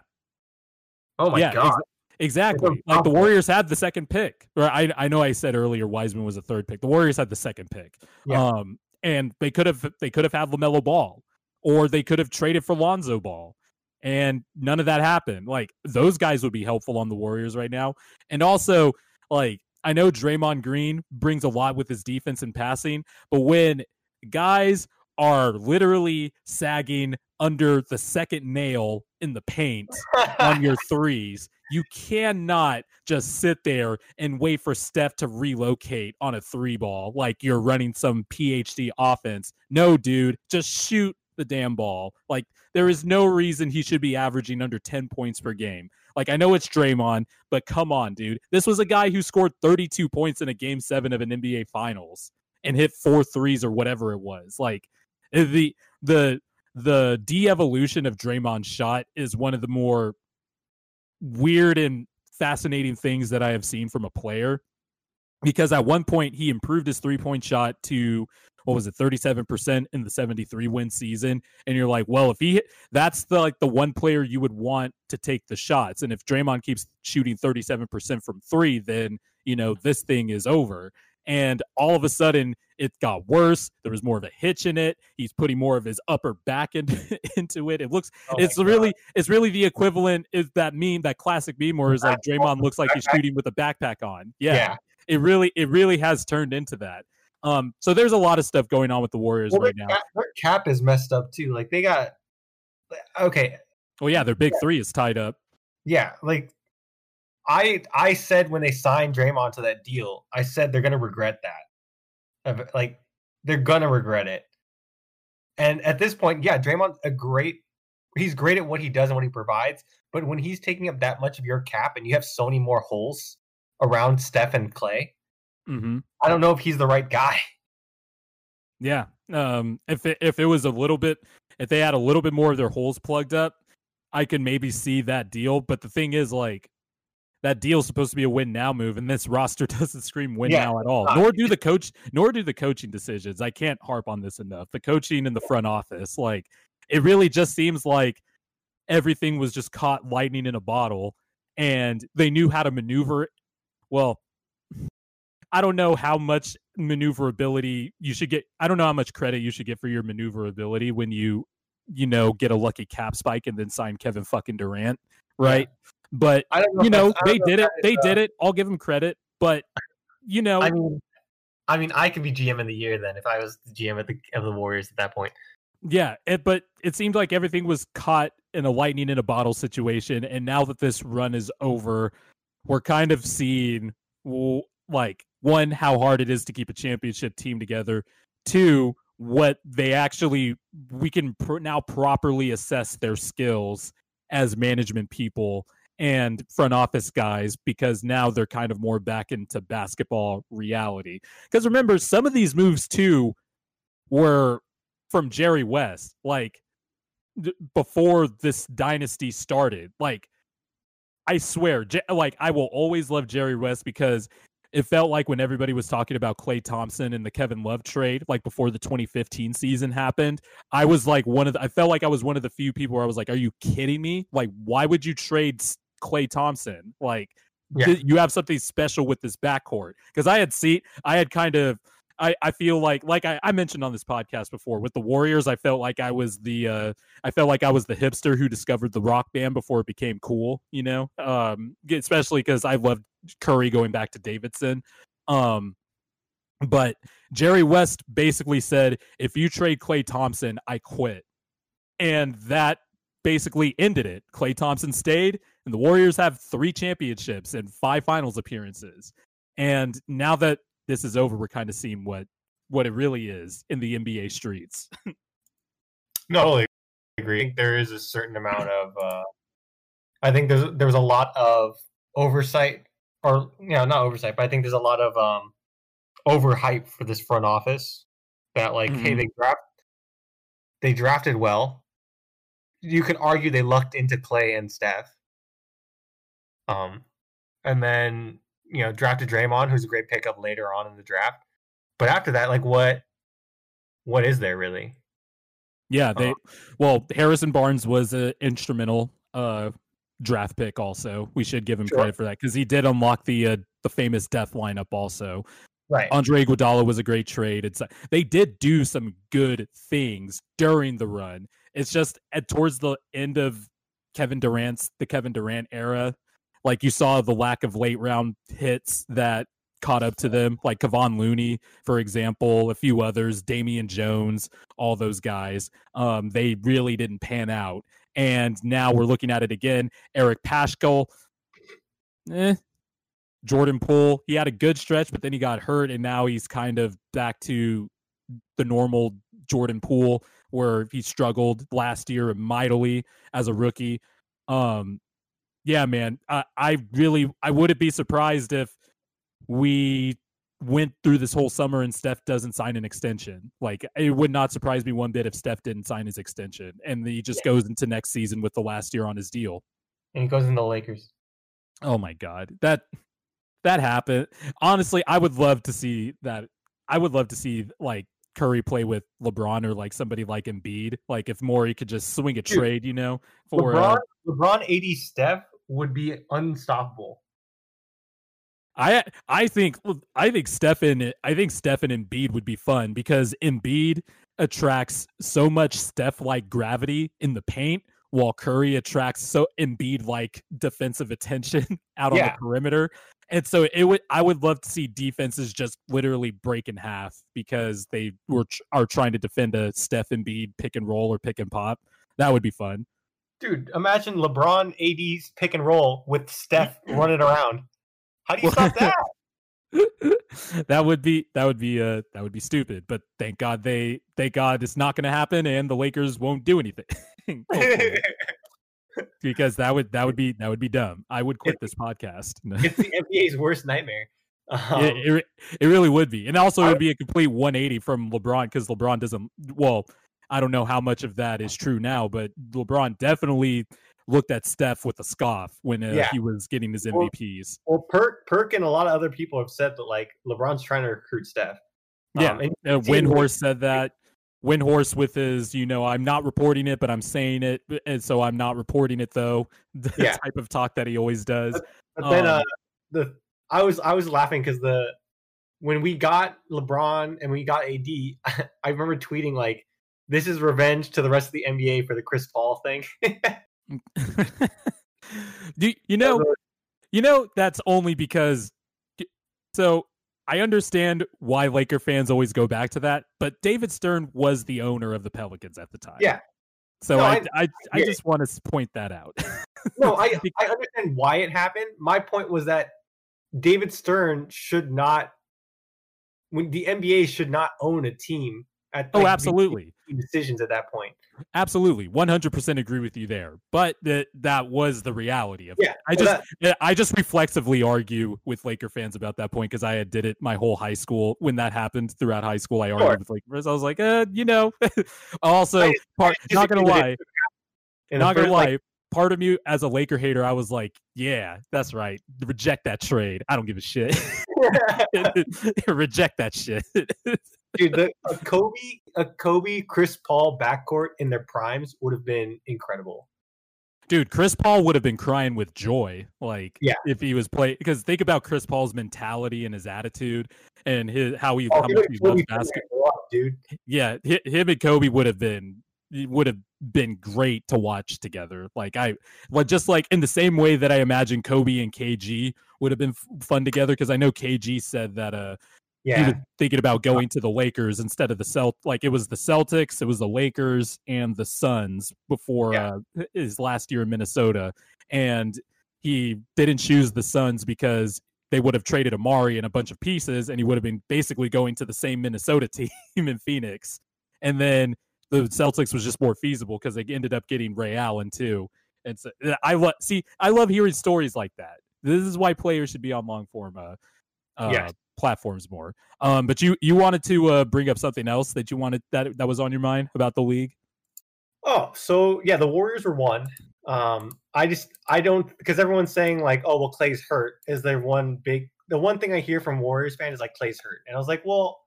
Oh my yeah, ex- god! exactly. Like the. Warriors had the second pick. Or I I know I said earlier Wiseman was the third pick. The Warriors had the second pick. Yeah. Um and they could have they could have had LaMelo Ball or they could have traded for Lonzo Ball. And none of that happened. Like those guys would be helpful on the Warriors right now. And also like I know Draymond Green brings a lot with his defense and passing, but when guys are literally sagging under the second nail in the paint on your threes. You cannot just sit there and wait for Steph to relocate on a three ball like you're running some PhD offense. No, dude, just shoot the damn ball. Like there is no reason he should be averaging under 10 points per game. Like I know it's Draymond, but come on, dude. This was a guy who scored 32 points in a game 7 of an NBA finals and hit four threes or whatever it was. Like eh, the the the de-evolution of Draymond's shot is one of the more weird and fascinating things that I have seen from a player because at one point he improved his three-point shot to what was it 37% in the 73 win season. And you're like well if he that's the like the one player you would want to take the shots. And if Draymond keeps shooting 37% from 3 then you know this thing is over. And all of a sudden it got worse. There was more of a hitch in it. He's putting more of his upper back into, into it. It looks oh it's really it's really the equivalent is that meme that classic meme where it's like Draymond looks like he's shooting with a backpack on. Yeah. yeah. It really it really has turned into that um, so there's a lot of stuff going on with the Warriors well, right now. Cap, their cap is messed up too. Like they got okay. Well, yeah, their big yeah. three is tied up. Yeah, like I I said when they signed Draymond to that deal, I said they're gonna regret that. Like they're gonna regret it. And at this point, yeah, Draymond's a great. He's great at what he does and what he provides. But when he's taking up that much of your cap and you have so many more holes around Steph and Klay, Mm-hmm. I don't know if he's the right guy. Yeah. Um, if it, if it was a little bit, if they had a little bit more of their holes plugged up, I could maybe see that deal. But the thing is, like, that deal's supposed to be a win now move, and this roster doesn't scream win yeah, now at all. Nor do the coach, nor do the coaching decisions. I can't harp on this enough. The coaching in the front office, like, it really just seems like everything was just caught lightning in a bottle, and they knew how to maneuver. It. Well, I don't know how much maneuverability you should get. I don't know how much credit you should get for your maneuverability when you, you know, get a lucky cap spike and then sign Kevin fucking Durant, right? Yeah. But know you know, they did it. They did it. I'll give them credit. But you know, I mean, I mean, I could be GM of the year then if I was the GM at the of the Warriors at that point. Yeah, it, but it seemed like everything was caught in a lightning in a bottle situation, and now that this run is over, we're kind of seeing like one how hard it is to keep a championship team together. Two what they actually we can pr- now properly assess their skills as management people and front office guys because now they're kind of more back into basketball reality. Because remember some of these moves too were from Jerry West like before this dynasty started. Like I swear, like I will always love Jerry West because it felt like when everybody was talking about Klay Thompson and the Kevin Love trade, like before the 2015 season happened, I was like one of the, I felt like I was one of the few people where I was like, are you kidding me? Like, why would you trade Klay Thompson? Like, yeah. th- you have something special with this backcourt. Because I had seen, I had kind of, I, I feel like like I, I mentioned on this podcast before with the Warriors, I felt like I was the uh I felt like I was the hipster who discovered the rock band before it became cool, you know? Um especially because I loved Curry going back to Davidson. Um, but Jerry West basically said, if you trade Klay Thompson, I quit. And that basically ended it. Klay Thompson stayed, and the Warriors have three championships and five finals appearances. And now that this is over, we're kind of seeing what what it really is in the NBA streets. no, totally agree. There is a certain amount of uh I think there's there was a lot of oversight or you know not oversight, but I think there's a lot of um overhype for this front office that like, mm-hmm. hey, they draft they drafted well. You could argue they lucked into Klay and Steph. Um, and then you know drafted Draymond, who's a great pickup later on in the draft. But after that, like, what what is there really? Yeah, they um, well Harrison Barnes was an instrumental uh draft pick also. We should give him sure. credit for that because he did unlock the uh, the famous death lineup also. Right. Andre Iguodala was a great trade. It's they did do some good things during the run. It's just at towards the end of Kevin Durant's the Kevin Durant era, like you saw the lack of late round hits that caught up to them, like Kevon Looney, for example, a few others, Damian Jones, all those guys. Um, they really didn't pan out. And now we're looking at it again. Eric Paschall, eh. Jordan Poole, he had a good stretch, but then he got hurt, and now he's kind of back to the normal Jordan Poole, where he struggled last year mightily as a rookie. Um, yeah, man, I, I really I wouldn't be surprised if we went through this whole summer and Steph doesn't sign an extension. Like it would not surprise me one bit if Steph didn't sign his extension and he just yeah. goes into next season with the last year on his deal. And he goes into the Lakers. Oh my god. That that happened. Honestly, I would love to see that I would love to see like Curry play with LeBron or like somebody like Embiid. Like if Morey could just swing a Dude, trade, you know, for LeBron, uh, LeBron, AD, Steph would be unstoppable. I I think I think Stephen I think Stephen and Embiid would be fun because Embiid attracts so much Steph like gravity in the paint while Curry attracts so Embiid like defensive attention out on the perimeter. And so it would I would love to see defenses just literally break in half because they were are trying to defend a Steph Embiid pick and roll or pick and pop. That would be fun. Dude, imagine LeBron AD's pick and roll with Steph running around. How do you stop that? that would be that would be uh that would be stupid. But thank God they thank God it's not going to happen, and the Lakers won't do anything. because that would that would be that would be dumb. I would quit this podcast. it's the NBA's worst nightmare. Um, it, it, it really would be, and also it would be a complete 180 from LeBron because LeBron doesn't. Well, I don't know how much of that is true now, but LeBron definitely looked at Steph with a scoff when uh, yeah. he was getting his MVPs. Well, well, Perk, Perk, and a lot of other people have said that like LeBron's trying to recruit Steph. Yeah, um, and uh, Windhorst said that. Windhorst with his, you know, I'm not reporting it, but I'm saying it, and so I'm not reporting it though. The yeah. type of talk that he always does. But, but then, uh, um, uh, the I was I was laughing because the when we got LeBron and we got AD, I remember tweeting like, "This is revenge to the rest of the NBA for the Chris Paul thing." Do you know? You know that's only because. So I understand why Laker fans always go back to that, but David Stern was the owner of the Pelicans at the time. Yeah. So no, I, I, I, I just want to point that out. no, I, I understand why it happened. My point was that David Stern should not, when the NBA should not own a team at, oh, absolutely. Decisions at that point. Absolutely, one hundred percent agree with you there. But that that was the reality of yeah, it. I just that, I just reflexively argue with Laker fans about that point because I had did it my whole high school when that happened throughout high school. I argued sure. with Lakers. I was like, uh, you know. also, I, part, I not gonna lie, not gonna lie. Like, part of me as a Laker hater, I was like, yeah, that's right. Reject that trade. I don't give a shit. Reject that shit. Dude, the, a Kobe, a Kobe, Chris Paul backcourt in their primes would have been incredible. Dude, Chris Paul would have been crying with joy, like yeah. if he was playing. Because think about Chris Paul's mentality and his attitude, and his how he, oh, how much he loves basketball, dude. Yeah, him and Kobe would have been would have been great to watch together. Like I, well, just like in the same way that I imagine Kobe and KG would have been fun together. Because I know KG said that uh yeah. he was thinking about going to the Lakers instead of the Celt. Like it was the Celtics, it was the Lakers and the Suns before yeah. uh, his last year in Minnesota, and he didn't choose the Suns because they would have traded Amar'e and a bunch of pieces, and he would have been basically going to the same Minnesota team in Phoenix, and then the Celtics was just more feasible because they ended up getting Ray Allen too. And so I love see I love hearing stories like that. This is why players should be on long form uh, uh yes. Platforms more. Um, but you you wanted to uh, bring up something else that you wanted that that was on your mind about the league. Oh, so yeah, the Warriors were one. Um, I just I don't because everyone's saying like, oh well, Klay's hurt. Is there one big? The one thing I hear from Warriors fans is like Klay's hurt, and I was like, well,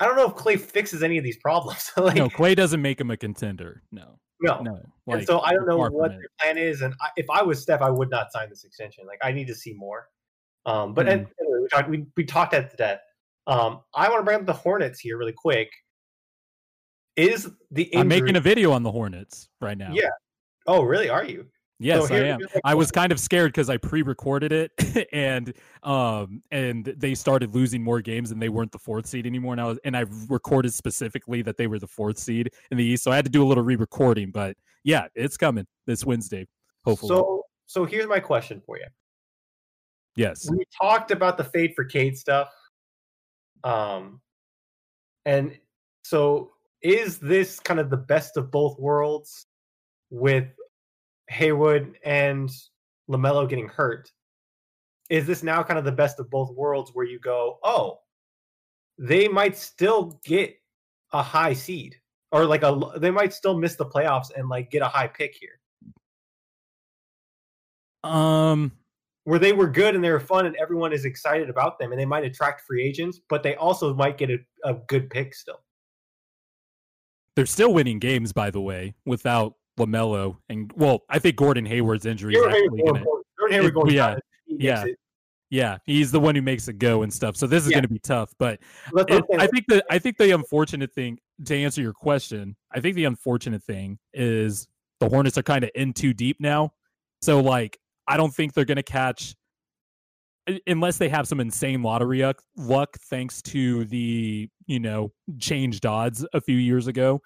I don't know if Klay fixes any of these problems. like, no, Klay doesn't make him a contender. No, no, no. Like, and so I don't know what their plan is. And I, if I was Steph, I would not sign this extension. Like I need to see more. Um, but mm. anyway, we, talked, we, we talked at that. Um, I want to bring up the Hornets here really quick. Is the injury... I'm making a video on the Hornets right now. Yeah. Oh, really? Are you? Yes, So I am. I was kind of scared because I pre-recorded it, and um, and they started losing more games, and they weren't the fourth seed anymore. And I was, and I recorded specifically that they were the fourth seed in the East, so I had to do a little re-recording. But yeah, it's coming this Wednesday, hopefully. So so here's my question for you. Yes, we talked about the fade for Cade stuff. Um, and so is this kind of the best of both worlds with Hayward and Lamelo getting hurt? Is this now kind of the best of both worlds where you go, oh, they might still get a high seed or like a they might still miss the playoffs and like get a high pick here um, where they were good and they were fun and everyone is excited about them and they might attract free agents, but they also might get a, a good pick still. they're still winning games, by the way, without Lamelo and well, I think Gordon Hayward's injury is actually Hayward gonna. going- Hayward going yeah, down, he makes yeah. it. Yeah, he's the one who makes it go and stuff. So this is Yeah. going to be tough, but it, I think the I think the unfortunate thing to answer your question, I think the unfortunate thing is the Hornets are kind of in too deep now. So like, I don't think they're going to catch unless they have some insane lottery luck, thanks to the you know changed odds a few years ago.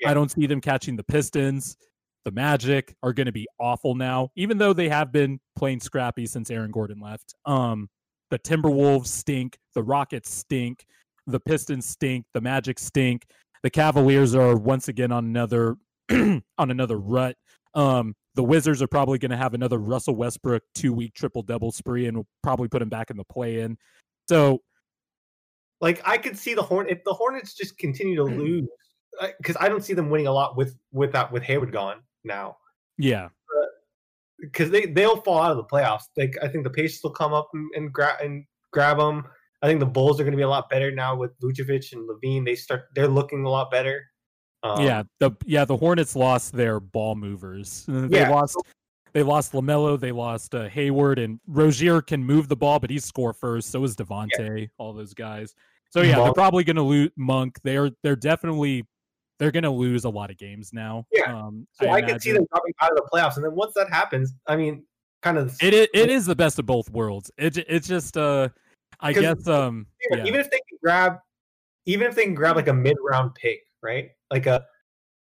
Yeah. I don't see them catching the Pistons. The Magic are going to be awful now, even though they have been playing scrappy since Aaron Gordon left. Um, the Timberwolves stink. The Rockets stink. The Pistons stink. The Magic stink. The Cavaliers are once again on another on another rut. Um, the Wizards are probably going to have another Russell Westbrook two week triple double spree and will probably put him back in the play in. So like I could see the Horn if the Hornets just continue to hmm. lose because I don't see them winning a lot with with that with Hayward gone now yeah, because they they'll fall out of the playoffs. Like I think the Pacers will come up and, and grab and grab them. I think the Bulls are going to be a lot better now with Vucevic and LaVine. They start they're looking a lot better. Um, yeah, the yeah the Hornets lost their ball movers. They Yeah. lost they lost Lamelo, they lost uh, Hayward, and Rozier can move the ball, but he's score first. So is Devonte', all those guys. So yeah, they're probably going to lose Monk. They're they're definitely they're going to lose a lot of games now. Yeah. um, So I, can see them dropping out of the playoffs, and then once that happens, I mean, kind of It is, it is the best of both worlds. It it's just uh, I guess um, yeah. even if they can grab, even if they can grab like a mid round pick, right? Like a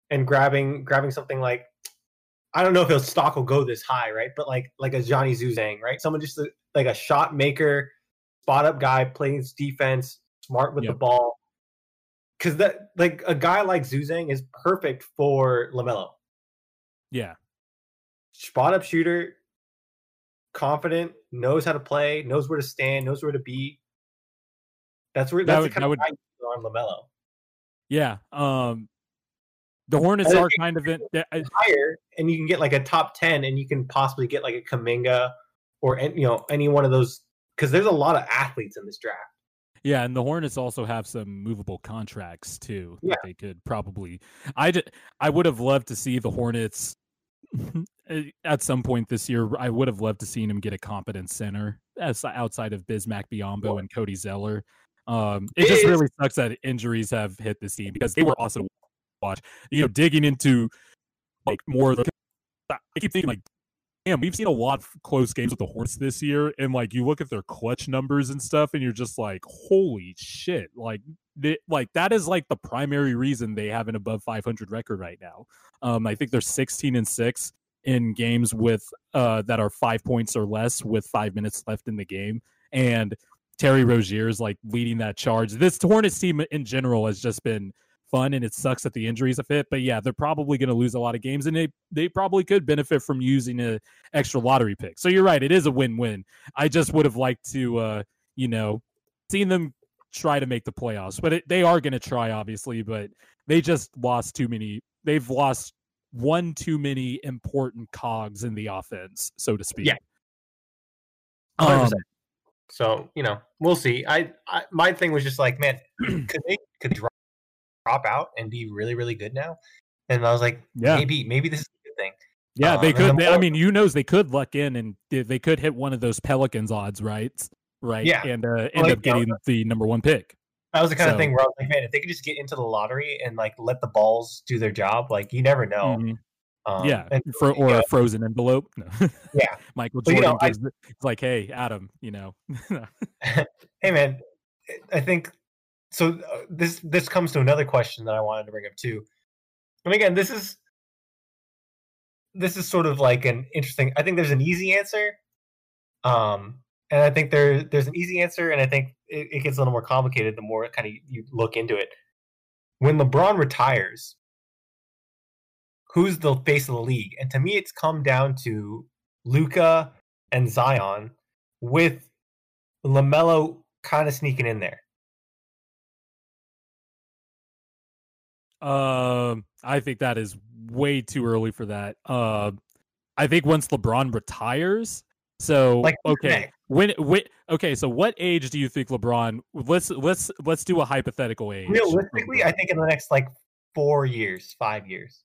and grabbing grabbing something like I don't know if his stock will go this high, right? But like like a Johnny Juzang, right? Someone just a, like a shot maker, spot up guy, plays defense, smart with the ball. Because that like a guy like Juzang is perfect for Lamelo. yeah. Spot up shooter, confident, knows how to play, knows where to stand, knows where to be. That's where That that's would- the kind that of would- guy on Lamelo. Yeah. Um, the Hornets are kind of in. higher and you can get like a top 10 and you can possibly get like a Kuminga or you know any one of those because there's a lot of athletes in this draft. Yeah, and the Hornets also have some movable contracts too that Yeah. they could probably. I I would have loved to see the Hornets at some point this year. I would have loved to seen him get a competent center as outside of Bismack Biyombo and Cody Zeller. Um, it just really sucks that injuries have hit this team because they were awesome to watch. You know, digging into like more. of the- I keep thinking like damn, we've seen a lot of close games with the horse this year, and like you look at their clutch numbers and stuff, and you're just like, holy shit! Like, they, like that is like the primary reason they have an above 500 record right now. Um, I think they're 16 and six in games with uh that are five points or less with five minutes left in the game, and Terry Rozier is like leading that charge. This Hornets team in general has just been fun and it sucks that the injuries have hit but yeah they're probably going to lose a lot of games and they they probably could benefit from using a extra lottery pick so you're right it is a win-win i just would have liked to uh you know seen them try to make the playoffs but it, they are going to try obviously but they just lost too many they've lost one too many important cogs in the offense so to speak Yeah. Um, 100%. So you know we'll see. I, I my thing was just like man, could they could drop, drop out and be really really good now? And I was like, Yeah. maybe maybe this is a good thing. Yeah, Um, they could. They, I mean, you knows they could luck in, and they, could hit one of those Pelicans odds, right? Right. Yeah. and uh, end Like, up you know, getting the number one pick. That was the kind So- of thing where I was like, man, if they could just get into the lottery and like let the balls do their job, like you never know. Mhm. Um, yeah, and, for or you know, a frozen envelope. No. Yeah. Michael But, you Jordan know, gives it- it's like, hey, Adam, you know, hey man, I think so. Uh, this this comes to another question that I wanted to bring up too. And again, this is this is sort of like an interesting. I think there's an easy answer, um, and I think there there's an easy answer, and I think it, it gets a little more complicated the more kind of you look into it. When LeBron retires, who's the face of the league? And to me, it's come down to Luka and Zion, with Lamelo kind of sneaking in there. Um, I think that is way too early for that. Uh, I think once LeBron retires, so Like okay, when, when okay, so what age do you think LeBron? Let's let's let's do a hypothetical age. Realistically, I think in the next like four years, five years.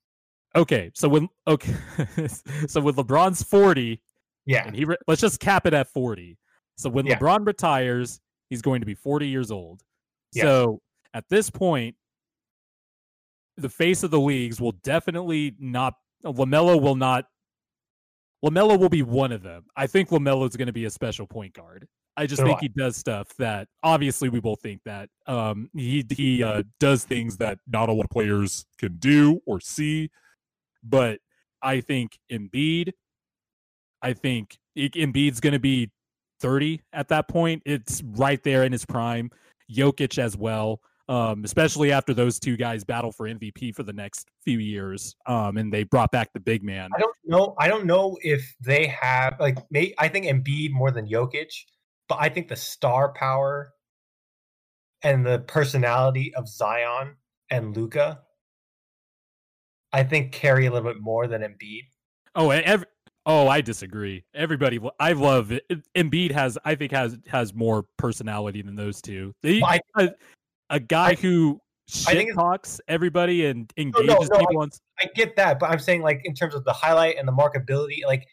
Okay. So when okay, so when LeBron's forty, Yeah, and he re- let's just cap it at 40 so when Yeah. lebron retires he's going to be 40 years old so at this point the face of the leagues will definitely not lamelo will not lamelo will be one of them i think lamelo is going to be a special point guard i just So think I. he does stuff that obviously we both think that um he he uh, does things that not a lot of players can do or see but i think Embiid I think Embiid's going to be 30 at that point. It's right there in his prime. Jokic as well, um, especially after those two guys battle for MVP for the next few years. Um, and they brought back the big man. I don't know. I don't know if they have like. May, I think Embiid more than Jokic, but I think the star power and the personality of Zion and Luka, I think carry a little bit more than Embiid. Oh, and ev- oh, I disagree. Everybody, I love it. Embiid has, I think, has has more personality than those two. They- Well, I- a, a guy I- who I shit talks everybody and no, engages no, I- people. on s- I get that, but I'm saying like in terms of the highlight and the markability, like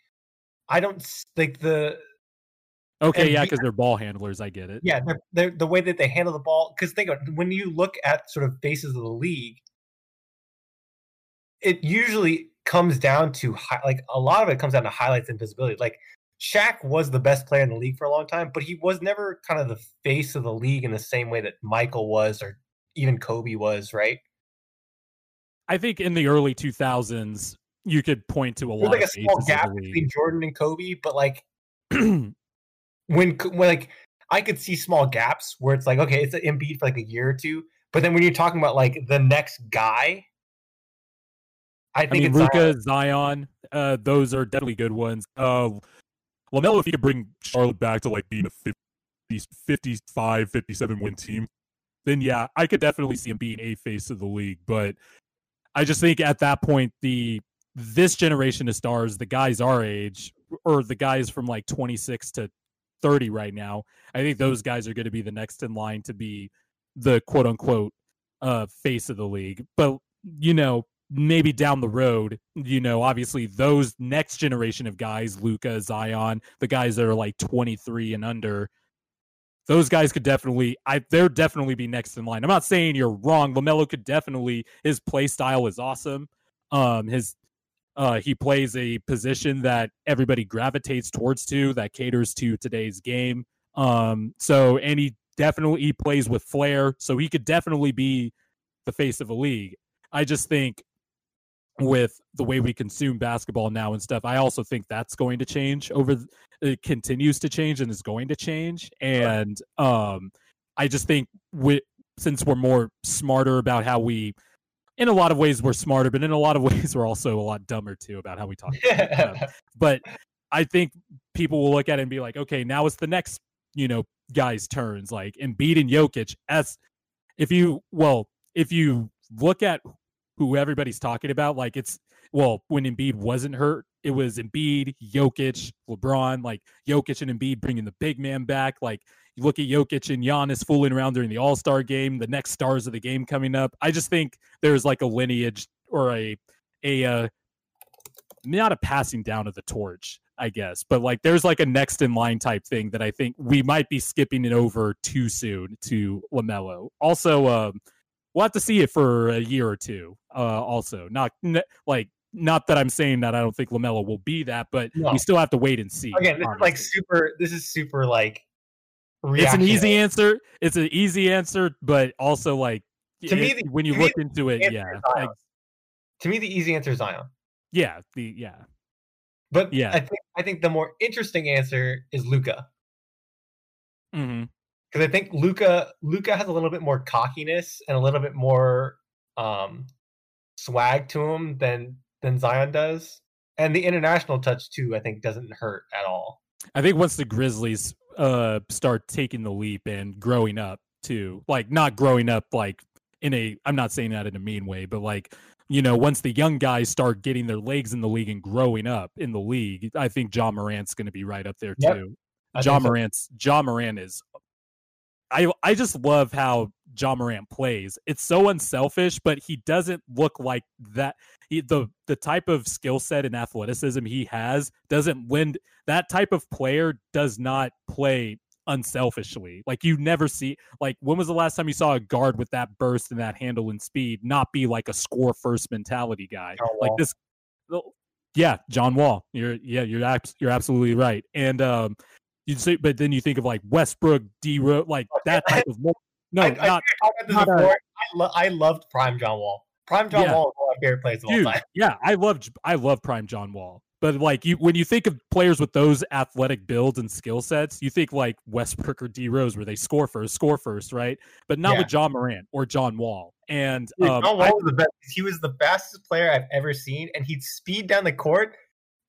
I don't like the okay, yeah, because they're ball handlers. I get it. yeah they're, they're, the way that they handle the ball. Because think of it, when you look at sort of faces of the league, it usually comes down to like a lot of it comes down to highlights and visibility. Like Shaq was the best player in the league for a long time, but he was never kind of the face of the league in the same way that Michael was or even Kobe was, right? I think in the early 2000s, you could point to a lot like a small gap between Jordan and Kobe, but like when when like I could see small gaps where it's like okay, it's an Embiid for like a year or two, but then when you're talking about like the next guy, I I think mean, it's Luka, Zion, uh, those are definitely good ones. Uh, Lamelo, if he could bring Charlotte back to like being a 50, 55, 57 win team, then yeah, I could definitely see him being a face of the league. But I just think at that point, the this generation of stars, the guys our age, or the guys from like 26 to 30 right now, I think those guys are going to be the next in line to be the quote unquote uh, face of the league. But you know, maybe down the road, you know, obviously those next generation of guys, Luka, Zion, the guys that are like 23 and under, those guys could definitely I they're definitely be next in line. I'm not saying you're wrong. LaMelo could definitely his play style is awesome. Um his uh he plays a position that everybody gravitates towards to that caters to today's game. Um so and he definitely he plays with flair, so he could definitely be the face of a league. I just think with the way we consume basketball now and stuff, I also think that's going to change over. th- It continues to change and is going to change, and um, I just think we since we're more smarter about how we, in a lot of ways we're smarter, but in a lot of ways we're also a lot dumber too about how we talk. but I think people will look at it and be like, okay, now it's the next, you know, guys' turns. Like Embiid and Jokic. As if you well, if you look at who everybody's talking about, like it's well, when Embiid wasn't hurt, it was Embiid, Jokic, LeBron, like Jokic and Embiid bringing the big man back. Like you look at Jokic and Giannis fooling around during the All Star game, the next stars of the game coming up. I just think there's like a lineage or a a uh, not a passing down of the torch, I guess, but like there's like a next in line type thing that I think we might be skipping it over too soon to Lamelo. Also, um, we'll have to see it for a year or two. Uh, also, not n- like not that I'm saying that I don't think Lamelo will be that, but No. we still have to wait and see. Again, this is like super. This is super like. it's an easy answer. It's an easy answer, but also like To me, the- when you to me, look into it, yeah, like, To me, the easy answer is Zion. yeah, the yeah, But Yeah. I think I think the more interesting answer is Luka hmm because I think Luka Luka has a little bit more cockiness and a little bit more um, swag to him than than Zion does, and the international touch too. I think doesn't hurt at all. I think once the Grizzlies uh start taking the leap and growing up too, like not growing up like in a I'm not saying that in a mean way, but like you know, once the young guys start getting their legs in the league and growing up in the league, I think Ja Morant's going to be right up there too. I John so. Morant's Ja Morant is I I just love how Ja Morant plays. It's so unselfish, but he doesn't look like that. He, the the type of skill set and athleticism he has doesn't lend that type of player does not play unselfishly. Like you never see like when was the last time you saw a guard with that burst and that handle and speed not be like a score first mentality guy? John Like Wall. this yeah, John Wall. You're yeah, you're abs- you're absolutely right. And um you say but then you think of like Westbrook, D Rose, like that type of mo- no, I, I not I talked about this not a- I, lo- I loved Prime John Wall. Prime John Yeah. Wall is one of my favorite players of dude. all time. Yeah, I love I love prime John Wall. But like you when you think of players with those athletic builds and skill sets, you think like Westbrook or D Rose where they score first, score first, right? But not Yeah. with Ja Morant or John Wall. And Dude, um, John I- Wall was the best. He was the fastest player I've ever seen, and he'd speed down the court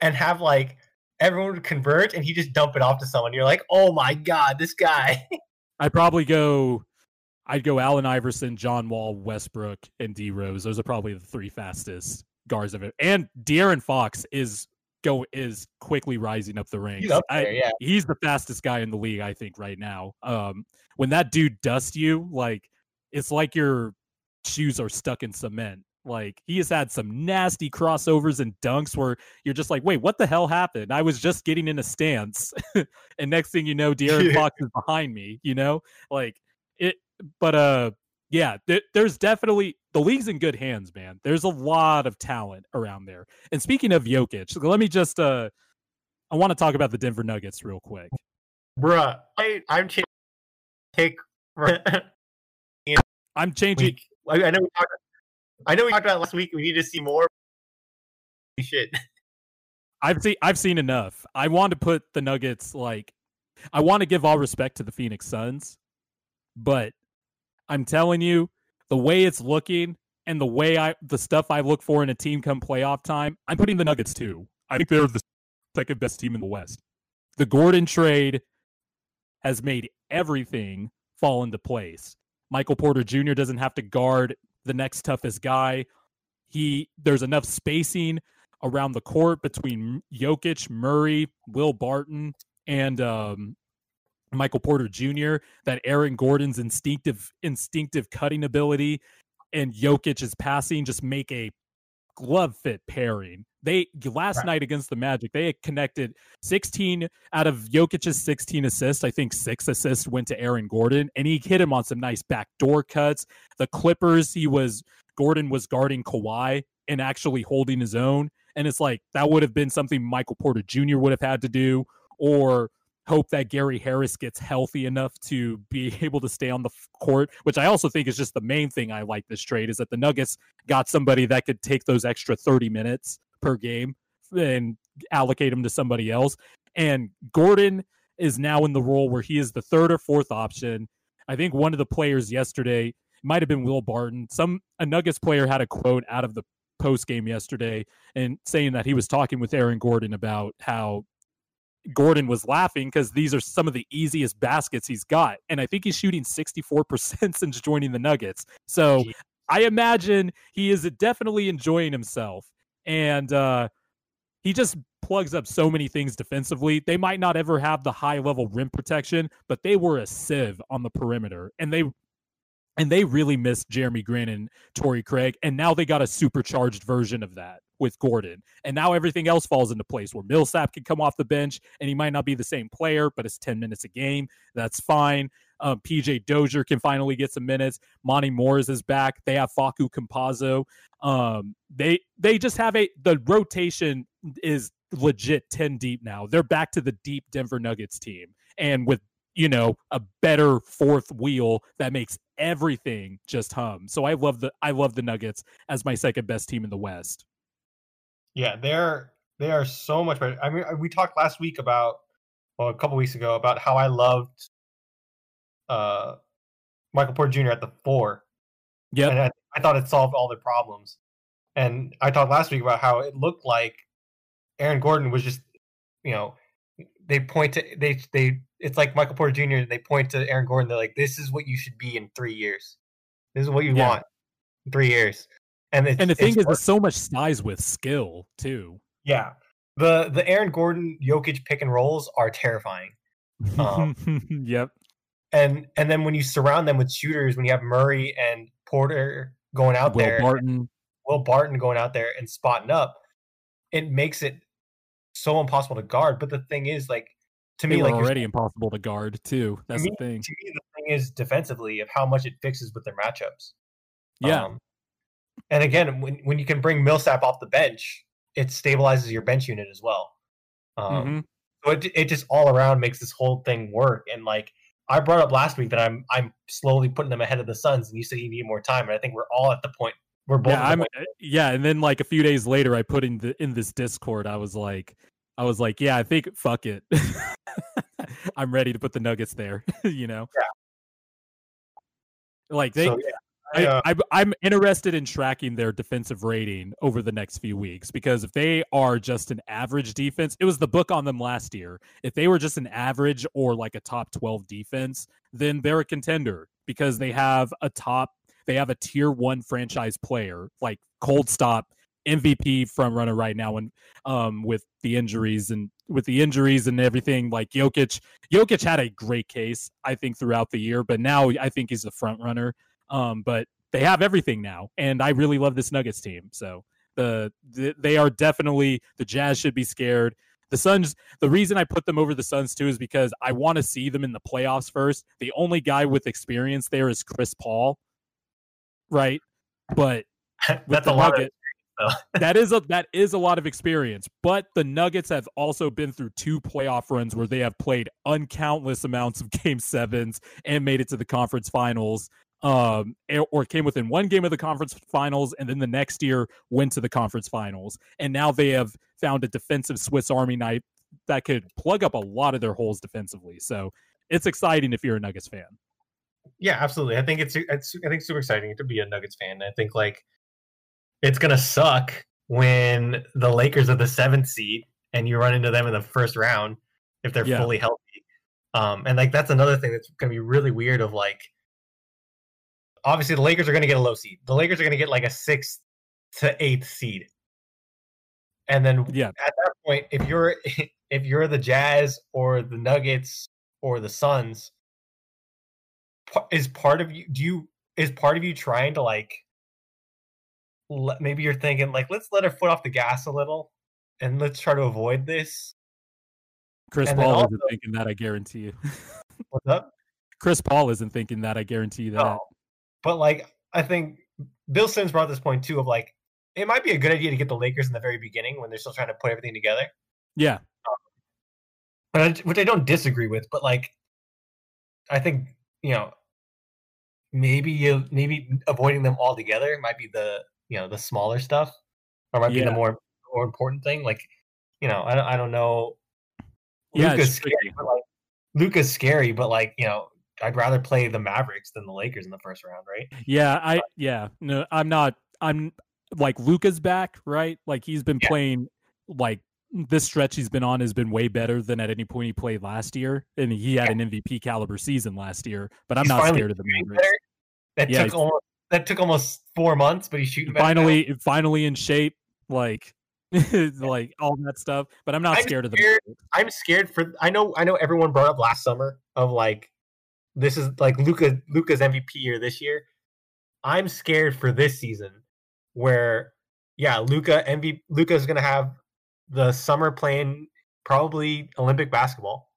and have like everyone would converge, and he just dump it off to someone. You're like, oh my god, this guy. I'd probably go I'd go Allen Iverson, John Wall, Westbrook, and D Rose. Those are probably the three fastest guards of it. And De'Aaron Fox is go is quickly rising up the ranks. He's up I- there, yeah. he's the fastest guy in the league, I think, right now. Um, when that dude dusts you, like it's like your shoes are stuck in cement. Like he has had some nasty crossovers and dunks where you're just like, wait, what the hell happened? I was just getting in a stance, and next thing you know, De'Aaron Yeah. Fox is behind me. You know, like it. But uh, yeah, there, there's definitely the league's in good hands, man. There's a lot of talent around there. And speaking of Jokic, let me just uh, I want to talk about the Denver Nuggets real quick. Bruh, I, I'm changing take. I'm changing. I, I know we talked. I know we talked about it last week. We need to see more. Shit. I've seen I've seen enough. I want to put the Nuggets like I want to give all respect to the Phoenix Suns, but I'm telling you, the way it's looking and the way I the stuff I look for in a team come playoff time, I'm putting the Nuggets too. I think they're the second best team in the West. The Gordon trade has made everything fall into place. Michael Porter Jr. doesn't have to guard the next toughest guy. He there's enough spacing around the court between Jokic, Murray, Will Barton, and um, Michael Porter Jr. That Aaron Gordon's instinctive instinctive cutting ability and Jokic's passing just make a glove fit pairing. They last Right. night against the Magic, they had connected 16 out of Jokic's 16 assists. I think six assists went to Aaron Gordon, and he hit him on some nice backdoor cuts. The Clippers, he was Gordon was guarding Kawhi and actually holding his own. And it's like that would have been something Michael Porter Jr. would have had to do, or hope that Gary Harris gets healthy enough to be able to stay on the court, which I also think is just the main thing I like this trade is that the Nuggets got somebody that could take those extra 30 minutes per game and allocate them to somebody else. And Gordon is now in the role where he is the third or fourth option. I think one of the players yesterday might have been Will Barton. Some a Nuggets player had a quote out of the post game yesterday and saying that he was talking with Aaron Gordon about how Gordon was laughing because these are some of the easiest baskets he's got. And I think he's shooting 64% since joining the Nuggets. So. I imagine he is definitely enjoying himself. And uh, he just plugs up so many things defensively. They might not ever have the high level rim protection, but they were a sieve on the perimeter. And they and they really missed Jerami Grant and Torrey Craig. And now they got a supercharged version of that with Gordon. And now everything else falls into place where Millsap can come off the bench and he might not be the same player, but it's 10 minutes a game. That's fine. Um, PJ Dozier can finally get some minutes. Monte Morris is back. They have Facu Campazzo. Um, they they just have a the rotation is legit 10 deep now. They're back to the deep Denver Nuggets team. And with you know a better fourth wheel that makes everything just hum. So I love the I love the Nuggets as my second best team in the West. Yeah, they're they are so much better. I mean, we talked last week about well, a couple weeks ago about how I loved uh Michael Porter Jr. at the four. Yeah, and I, I thought it solved all their problems. And I talked last week about how it looked like Aaron Gordon was just, you know, they point to they they it's like Michael Porter Jr. They point to Aaron Gordon. They're like, "This is what you should be in three years. This is what you yeah. want in three years." And and the thing is, there's so much size with skill too. Yeah, the the Aaron Gordon Jokic pick and rolls are terrifying. Um, yep. And and then when you surround them with shooters, when you have Murray and Porter going out Will there, Barton. Will Barton going out there and spotting up, it makes it so impossible to guard. But the thing is, like to they me, like already impossible to guard too. That's me, the thing. To me, the thing is defensively of how much it fixes with their matchups. Yeah. Um, and again, when when you can bring Millsap off the bench, it stabilizes your bench unit as well. Um, mm-hmm. So it it just all around makes this whole thing work. And like I brought up last week that I'm I'm slowly putting them ahead of the Suns, and you said you need more time. And I think we're all at the point we're both. Yeah, I'm, uh, yeah, and then like a few days later, I put in the in this Discord. I was like, I was like, yeah, I think fuck it. I'm ready to put the Nuggets there. you know. Yeah. Like they. So, yeah. I, uh, I, I'm interested in tracking their defensive rating over the next few weeks because if they are just an average defense, it was the book on them last year. If they were just an average or like a top 12 defense, then they're a contender because they have a top they have a tier one franchise player like cold stop MVP front runner right now, and um, with the injuries and with the injuries and everything, like Jokic, Jokic had a great case, I think, throughout the year, but now I think he's the front runner. Um, but they have everything now, and I really love this Nuggets team. So the, the they are definitely the Jazz should be scared. The Suns, the reason I put them over the Suns too is because I want to see them in the playoffs first. The only guy with experience there is Chris Paul right? But that's a lot. Nugget, that is a that is a lot of experience. But the Nuggets have also been through two playoff runs where they have played uncountless amounts of game sevens and made it to the conference finals. Um, or came within one game of the conference finals, and then the next year went to the conference finals. And now they have found a defensive Swiss Army knife that could plug up a lot of their holes defensively. So it's exciting if you're a Nuggets fan. Yeah, absolutely. I think it's, it's I think super exciting to be a Nuggets fan. I think like it's gonna suck when the Lakers are the seventh seed and you run into them in the first round if they're yeah. fully healthy. Um, and like that's another thing that's gonna be really weird. Of like, obviously the Lakers are gonna get a low seed. The Lakers are gonna get like a sixth to eighth seed, and then yeah, at that point, if you're if you're the Jazz or the Nuggets or the Suns, is part of you do you is part of you trying to like let, maybe you're thinking like let's let our foot off the gas a little and let's try to avoid this. Chris and paul also, isn't thinking that i guarantee you. What's up? Chris paul isn't thinking that i guarantee you that. No. But like i think bill simmons brought this point too of like it might be a good idea to get the lakers in the very beginning when they're still trying to put everything together. Yeah. Um, which i don't disagree with but like i think you know maybe you maybe avoiding them altogether might be the you know the smaller stuff or might yeah. be the more more important thing. Like you know i, I don't know. Yeah, Luka's scary but like Luka's scary but like you know I'd rather play the Mavericks than the Lakers in the first round right yeah I yeah no I'm not I'm like Luka's back right like he's been yeah. playing like this stretch he's been on has been way better than at any point he played last year, and he had an MVP caliber season last year. But I'm he's not scared of the Mavericks. That yeah, took almost that took almost four months, but he's shooting finally now. finally in shape, like like all that stuff. But I'm not I'm scared, scared of the. I'm scared for. I know. I know. Everyone brought up last summer of like, this is like Luka Luka's MVP year this year. I'm scared for this season, where yeah, Luca is going to have the summer playing probably Olympic basketball.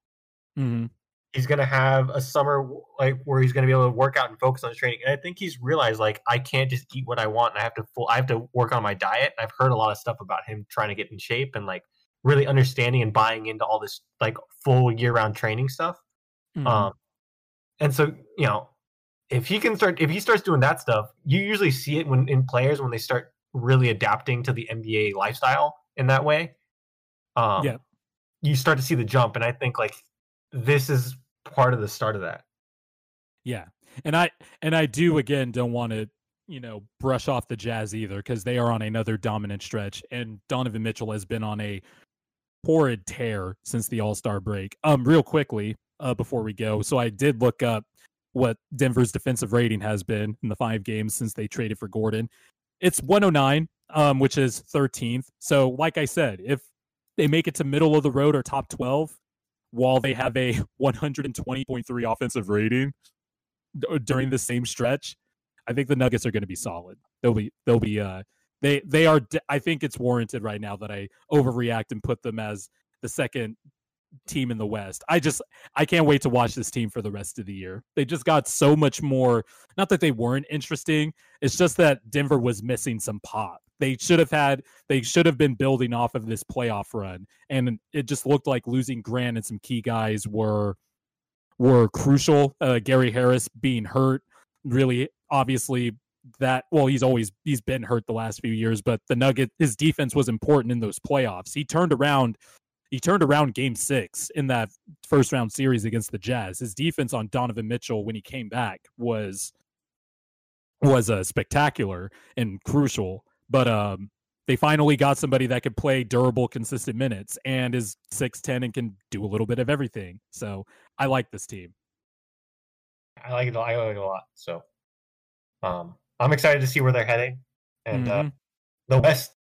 Mm-hmm. He's going to have a summer like where he's going to be able to work out and focus on his training. And I think he's realized like I can't just eat what I want. And I have to full I have to work on my diet. I've heard a lot of stuff about him trying to get in shape and like really understanding and buying into all this like full year round training stuff. Mhm. Um, and so you know, if he can start, if he starts doing that stuff, you usually see it when in players when they start really adapting to the NBA lifestyle in that way. Um, Yeah. you start to see the jump, and I think like this is part of the start of that. Yeah. And I and I do again don't want to, you know, brush off the Jazz either because they are on another dominant stretch and Donovan Mitchell has been on a horrid tear since the All-Star break. Um real quickly, uh before we go. So I did look up what Denver's defensive rating has been in the 5 games since they traded for Gordon. It's 109, um which is 13th. So like I said, if they make it to middle of the road or top 12 while they have a 120.3 offensive rating uh, during the same stretch, I think the Nuggets are going to be solid. They'll be they'll be uh they they are I think it's warranted right now that I overreact and put them as the second team in the West. I just I can't wait to watch this team for the rest of the year. They just got so much more not that they weren't interesting, it's just that Denver was missing some pop. They should have had they should have been building off of this playoff run and it just looked like losing Grant and some key guys were were crucial. Uh, Gary Harris being hurt really obviously that well he's always he's been hurt the last few years but the nugget his defense was important in those playoffs he turned around he turned around game six in that first round series against the jazz his defense on donovan mitchell when he came back was was uh, spectacular and crucial but um they finally got somebody that could play durable consistent minutes and is 6'10 and can do a little bit of everything so i like this team I like it. I like it a lot. So, um, I'm excited to see where they're heading, and uh, Mhm. the West,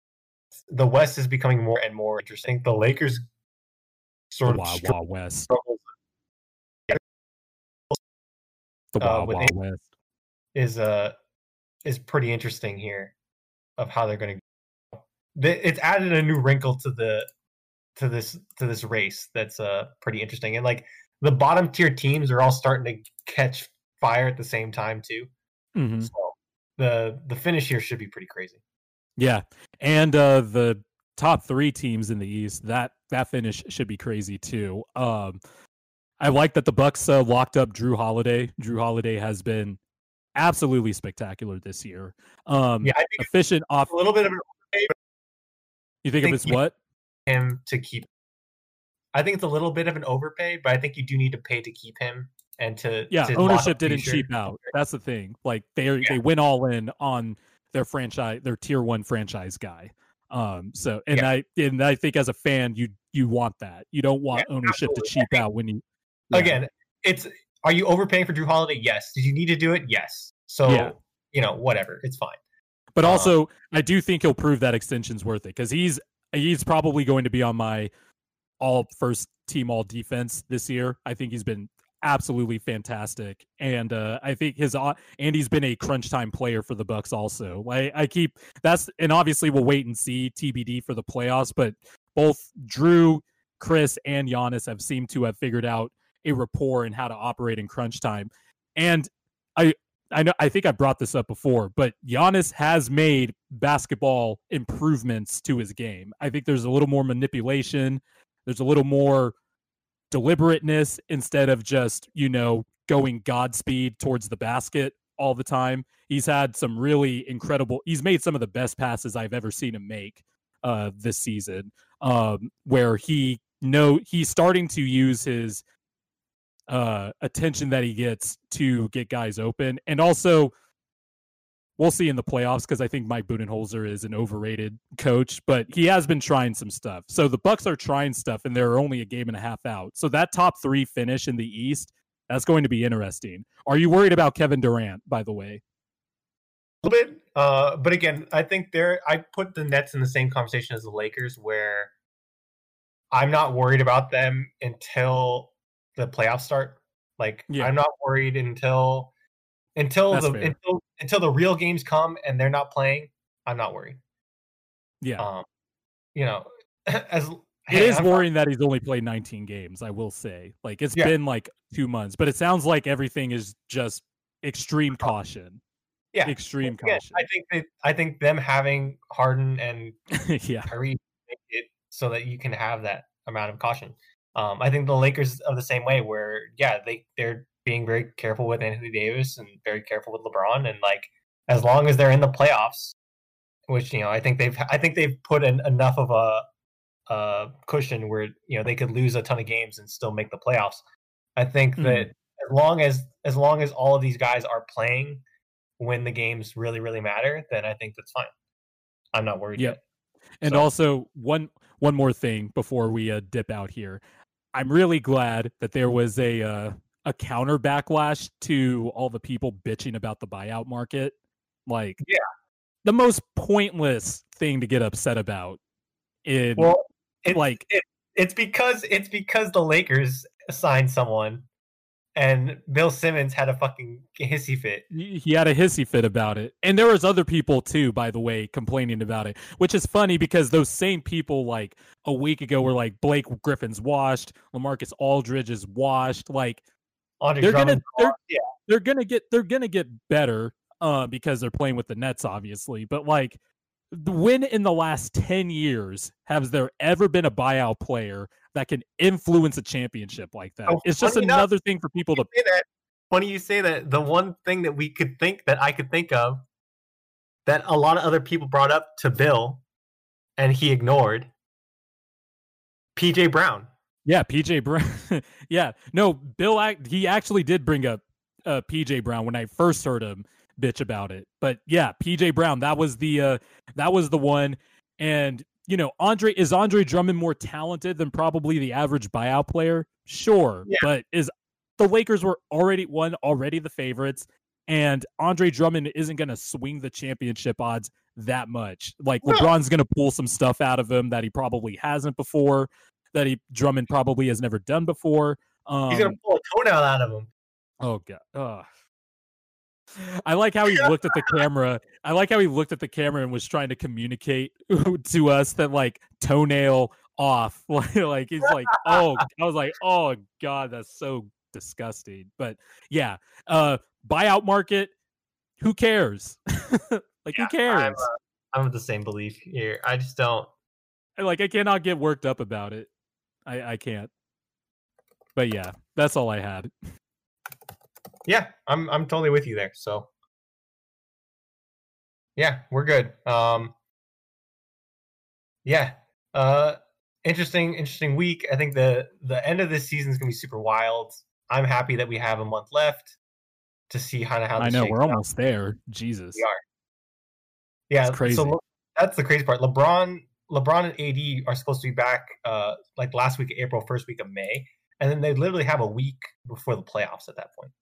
the West is becoming more and more interesting. The Lakers the of wild, wild west the uh, wild wild A- west is uh is pretty interesting here of how they're going to. It's added a new wrinkle to the to this to this race that's uh pretty interesting, and like the bottom tier teams are all starting to catch fire at the same time too. Mhm. So the the finish here should be pretty crazy. Yeah, and uh, the top three teams in the East that that finish should be crazy too. Um, I like that the Bucks uh, locked up Jrue Holiday. Jrue Holiday has been absolutely spectacular this year. Um, Yeah, I think efficient off. a little bit of an overpay You think of think his you- what? him to keep. I think it's a little bit of an overpay, but I think you do need to pay to keep him and to Yeah, to ownership didn't cheap out. That's the thing. Like they Yeah. they went all in on their franchise, their tier one franchise guy. Um, so and Yeah. I and I think as a fan, you you want that. You don't want Yeah, ownership to absolutely. I cheap out when you Yeah. Again, it's are you overpaying for Jrue Holiday? Yes. Did you need to do it? Yes. So you know whatever, it's fine. But Um, also, I do think he'll prove that extension's worth it because he's he's probably going to be on my all first team all defense this year. I think he's been absolutely fantastic, and uh, I think his au- and he's been a crunch time player for the Bucks also. I, I keep that's and obviously we'll wait and see TBD for the playoffs, but both Jrue, Khris, and Giannis have seemed to have figured out a rapport and how to operate in crunch time, and I I know I think I brought this up before, but Giannis has made basketball improvements to his game. I think there's a little more manipulation, there's a little more deliberateness instead of just, you know, going godspeed towards the basket all the time. He's had some really incredible he's made some of the best passes I've ever seen him make uh this season. Um where he know he's starting to use his uh attention that he gets to get guys open and also we'll see in the playoffs because I think Mike Budenholzer is an overrated coach, but he has been trying some stuff. So the Bucks are trying stuff and they're only a game and a half out. So that top 3 finish in the East, that's going to be interesting. Are you worried about Kevin Durant by the way? A little bit, uh, but again, I think there. I put the Nets in the same conversation as the Lakers, where I'm not worried about them until the playoffs start. Like Yeah. I'm not worried until until That's the fair. until until the real games come and they're not playing. I'm not worried. Yeah. Um, you know, as It hey, is I'm- worrying that he's only played 19 games, I will say. Like it's Yeah. been like 2 months, but it sounds like everything is just extreme caution. Yeah. Extreme Yeah, caution. I think that I think them having Harden and yeah. Kyrie it so that you can have that amount of caution. Um, I think the Lakers are the same way, where yeah, they they're being very careful with Anthony Davis and very careful with LeBron, and like as long as they're in the playoffs, which you know I think they've I think they've put in enough of a uh cushion where you know they could lose a ton of games and still make the playoffs. I think Mhm. that as long as as long as all of these guys are playing when the games really really matter, then I think that's fine. I'm not worried Yep. yet. And So- also one one more thing before we uh, dip out here. I'm really glad that there was a uh, a counter backlash to all the people bitching about the buyout market. Like Yeah. the most pointless thing to get upset about in Well, it's, like it, it's because it's because the Lakers signed someone, and Bill Simmons had a fucking hissy fit. he he had a hissy fit about it and there was other people too by the way complaining about it which is funny because those same people like a week ago were like blake griffin's washed lamarcus aldridge is washed like Andre They're gonna- they're- yeah, they're gonna get they're gonna get better uh because they're playing with the nets obviously but like the when in the last 10 years has there ever been a buyout player that can influence a championship like that Oh, it's just funny enough, another thing for people to say that. Funny you say that. The one thing that we could think that I could think of that a lot of other people brought up to Bill, and he ignored. PJ Brown. Yeah, PJ Brown. yeah, no, Bill. He actually did bring up uh, PJ Brown when I first heard him bitch about it. But yeah, PJ Brown. That was the uh, that was the one. And you know, Andre is Andre Drummond more talented than probably the average buyout player. Sure, Yeah. but is the Lakers were already one already the favorites, and Andre Drummond isn't going to swing the championship odds that much. Like No. LeBron's going to pull some stuff out of him that he probably hasn't before that he Drummond probably has never done before. Um, He's gonna pull a toenail out of him. oh god. I like how he looked at the camera. I like how he looked at the camera and was trying to communicate to us that like toenail off. Like, he's like, oh, I was like, oh god, that's so disgusting. But yeah, uh, buyout market. Who cares? like, who cares? I'm, uh, I'm of the same belief here. I just don't. Like I cannot get worked up about it. I I can't. But yeah, that's all I had. Yeah, I'm I'm totally with you there. So yeah, we're good. Um yeah. Uh interesting, interesting week. I think the the end of this season is gonna be super wild. I'm happy that we have a month left to see kind of how I know we're out. almost there. Jesus. We are. Yeah, It's crazy. So that's the crazy part. LeBron, LeBron and AD are supposed to be back uh like last week of April, first week of May, and then they literally have a week before the playoffs at that point.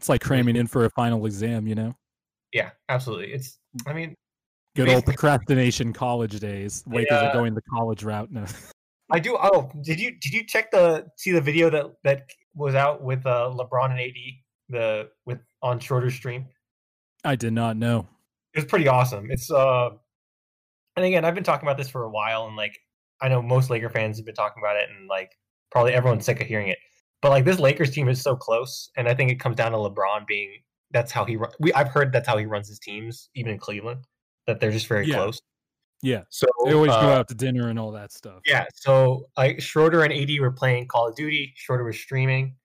It's like cramming in for a final exam, you know. Yeah, absolutely. It's I mean, Good old procrastination college days. Lakers Yeah. are going the college route now. I do. Oh, did you did you check the see the video that that was out with uh, LeBron and AD the with on Schroeder stream? I did not know. It was pretty awesome. It's uh, and again, I've been talking about this for a while, and like I know most Laker fans have been talking about it, and like probably everyone's sick of hearing it. But like this Lakers team is so close, and I think it comes down to LeBron being that's how he. We I've heard that's how he runs his teams, even in Cleveland, that they're just very Yeah. close. Yeah. So They always go uh, out to dinner and all that stuff. Yeah, so like Schroeder and AD were playing Call of Duty. Schroeder was streaming,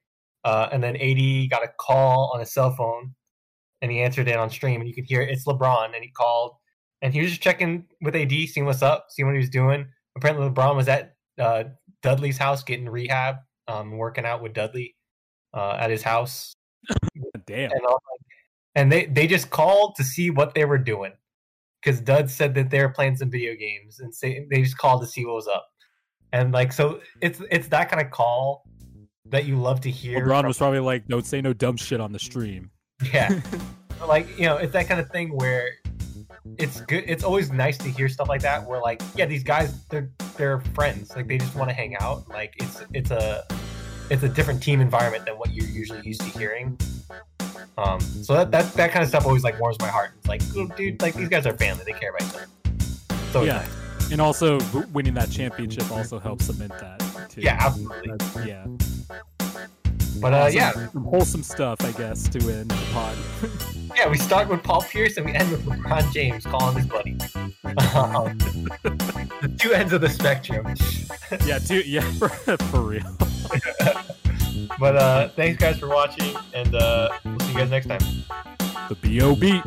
uh, and then AD got a call on his cell phone, and he answered it on stream, and you could hear it's LeBron, and he called, and he was just checking with AD, seeing what's up, seeing what he was doing. Apparently, LeBron was at uh, Dudley's house getting rehab, um, working out with Dudley uh, at his house, Damn. and all, and they they just called to see what they were doing because Dud said that they were playing some video games and say they just called to see what was up. And like so it's it's that kind of call that you love to hear. LeBron from- was probably like, "Don't say no dumb shit on the stream." yeah. like, you know, it's that kind of thing where it's good it's always nice to hear stuff like that where like, yeah, these guys they're they're friends. Like they just want to hang out. Like it's it's a it's a different team environment than what you're usually used to hearing. Um, so that, that that kind of stuff always like warms my heart. It's like, oh, dude, like these guys are family. They care about each other. So Yeah. nice. And also, winning that championship also helps cement that. Too. Yeah, absolutely. That's- yeah. But uh, yeah, Some wholesome stuff, I guess, to end the pod. yeah, we start with Paul Pierce and we end with LeBron James calling his buddy. Um, the two ends of the spectrum. yeah, two. Yeah, for, for real. But uh, thanks guys for watching, and uh, we'll see you guys next time. The B.O.B.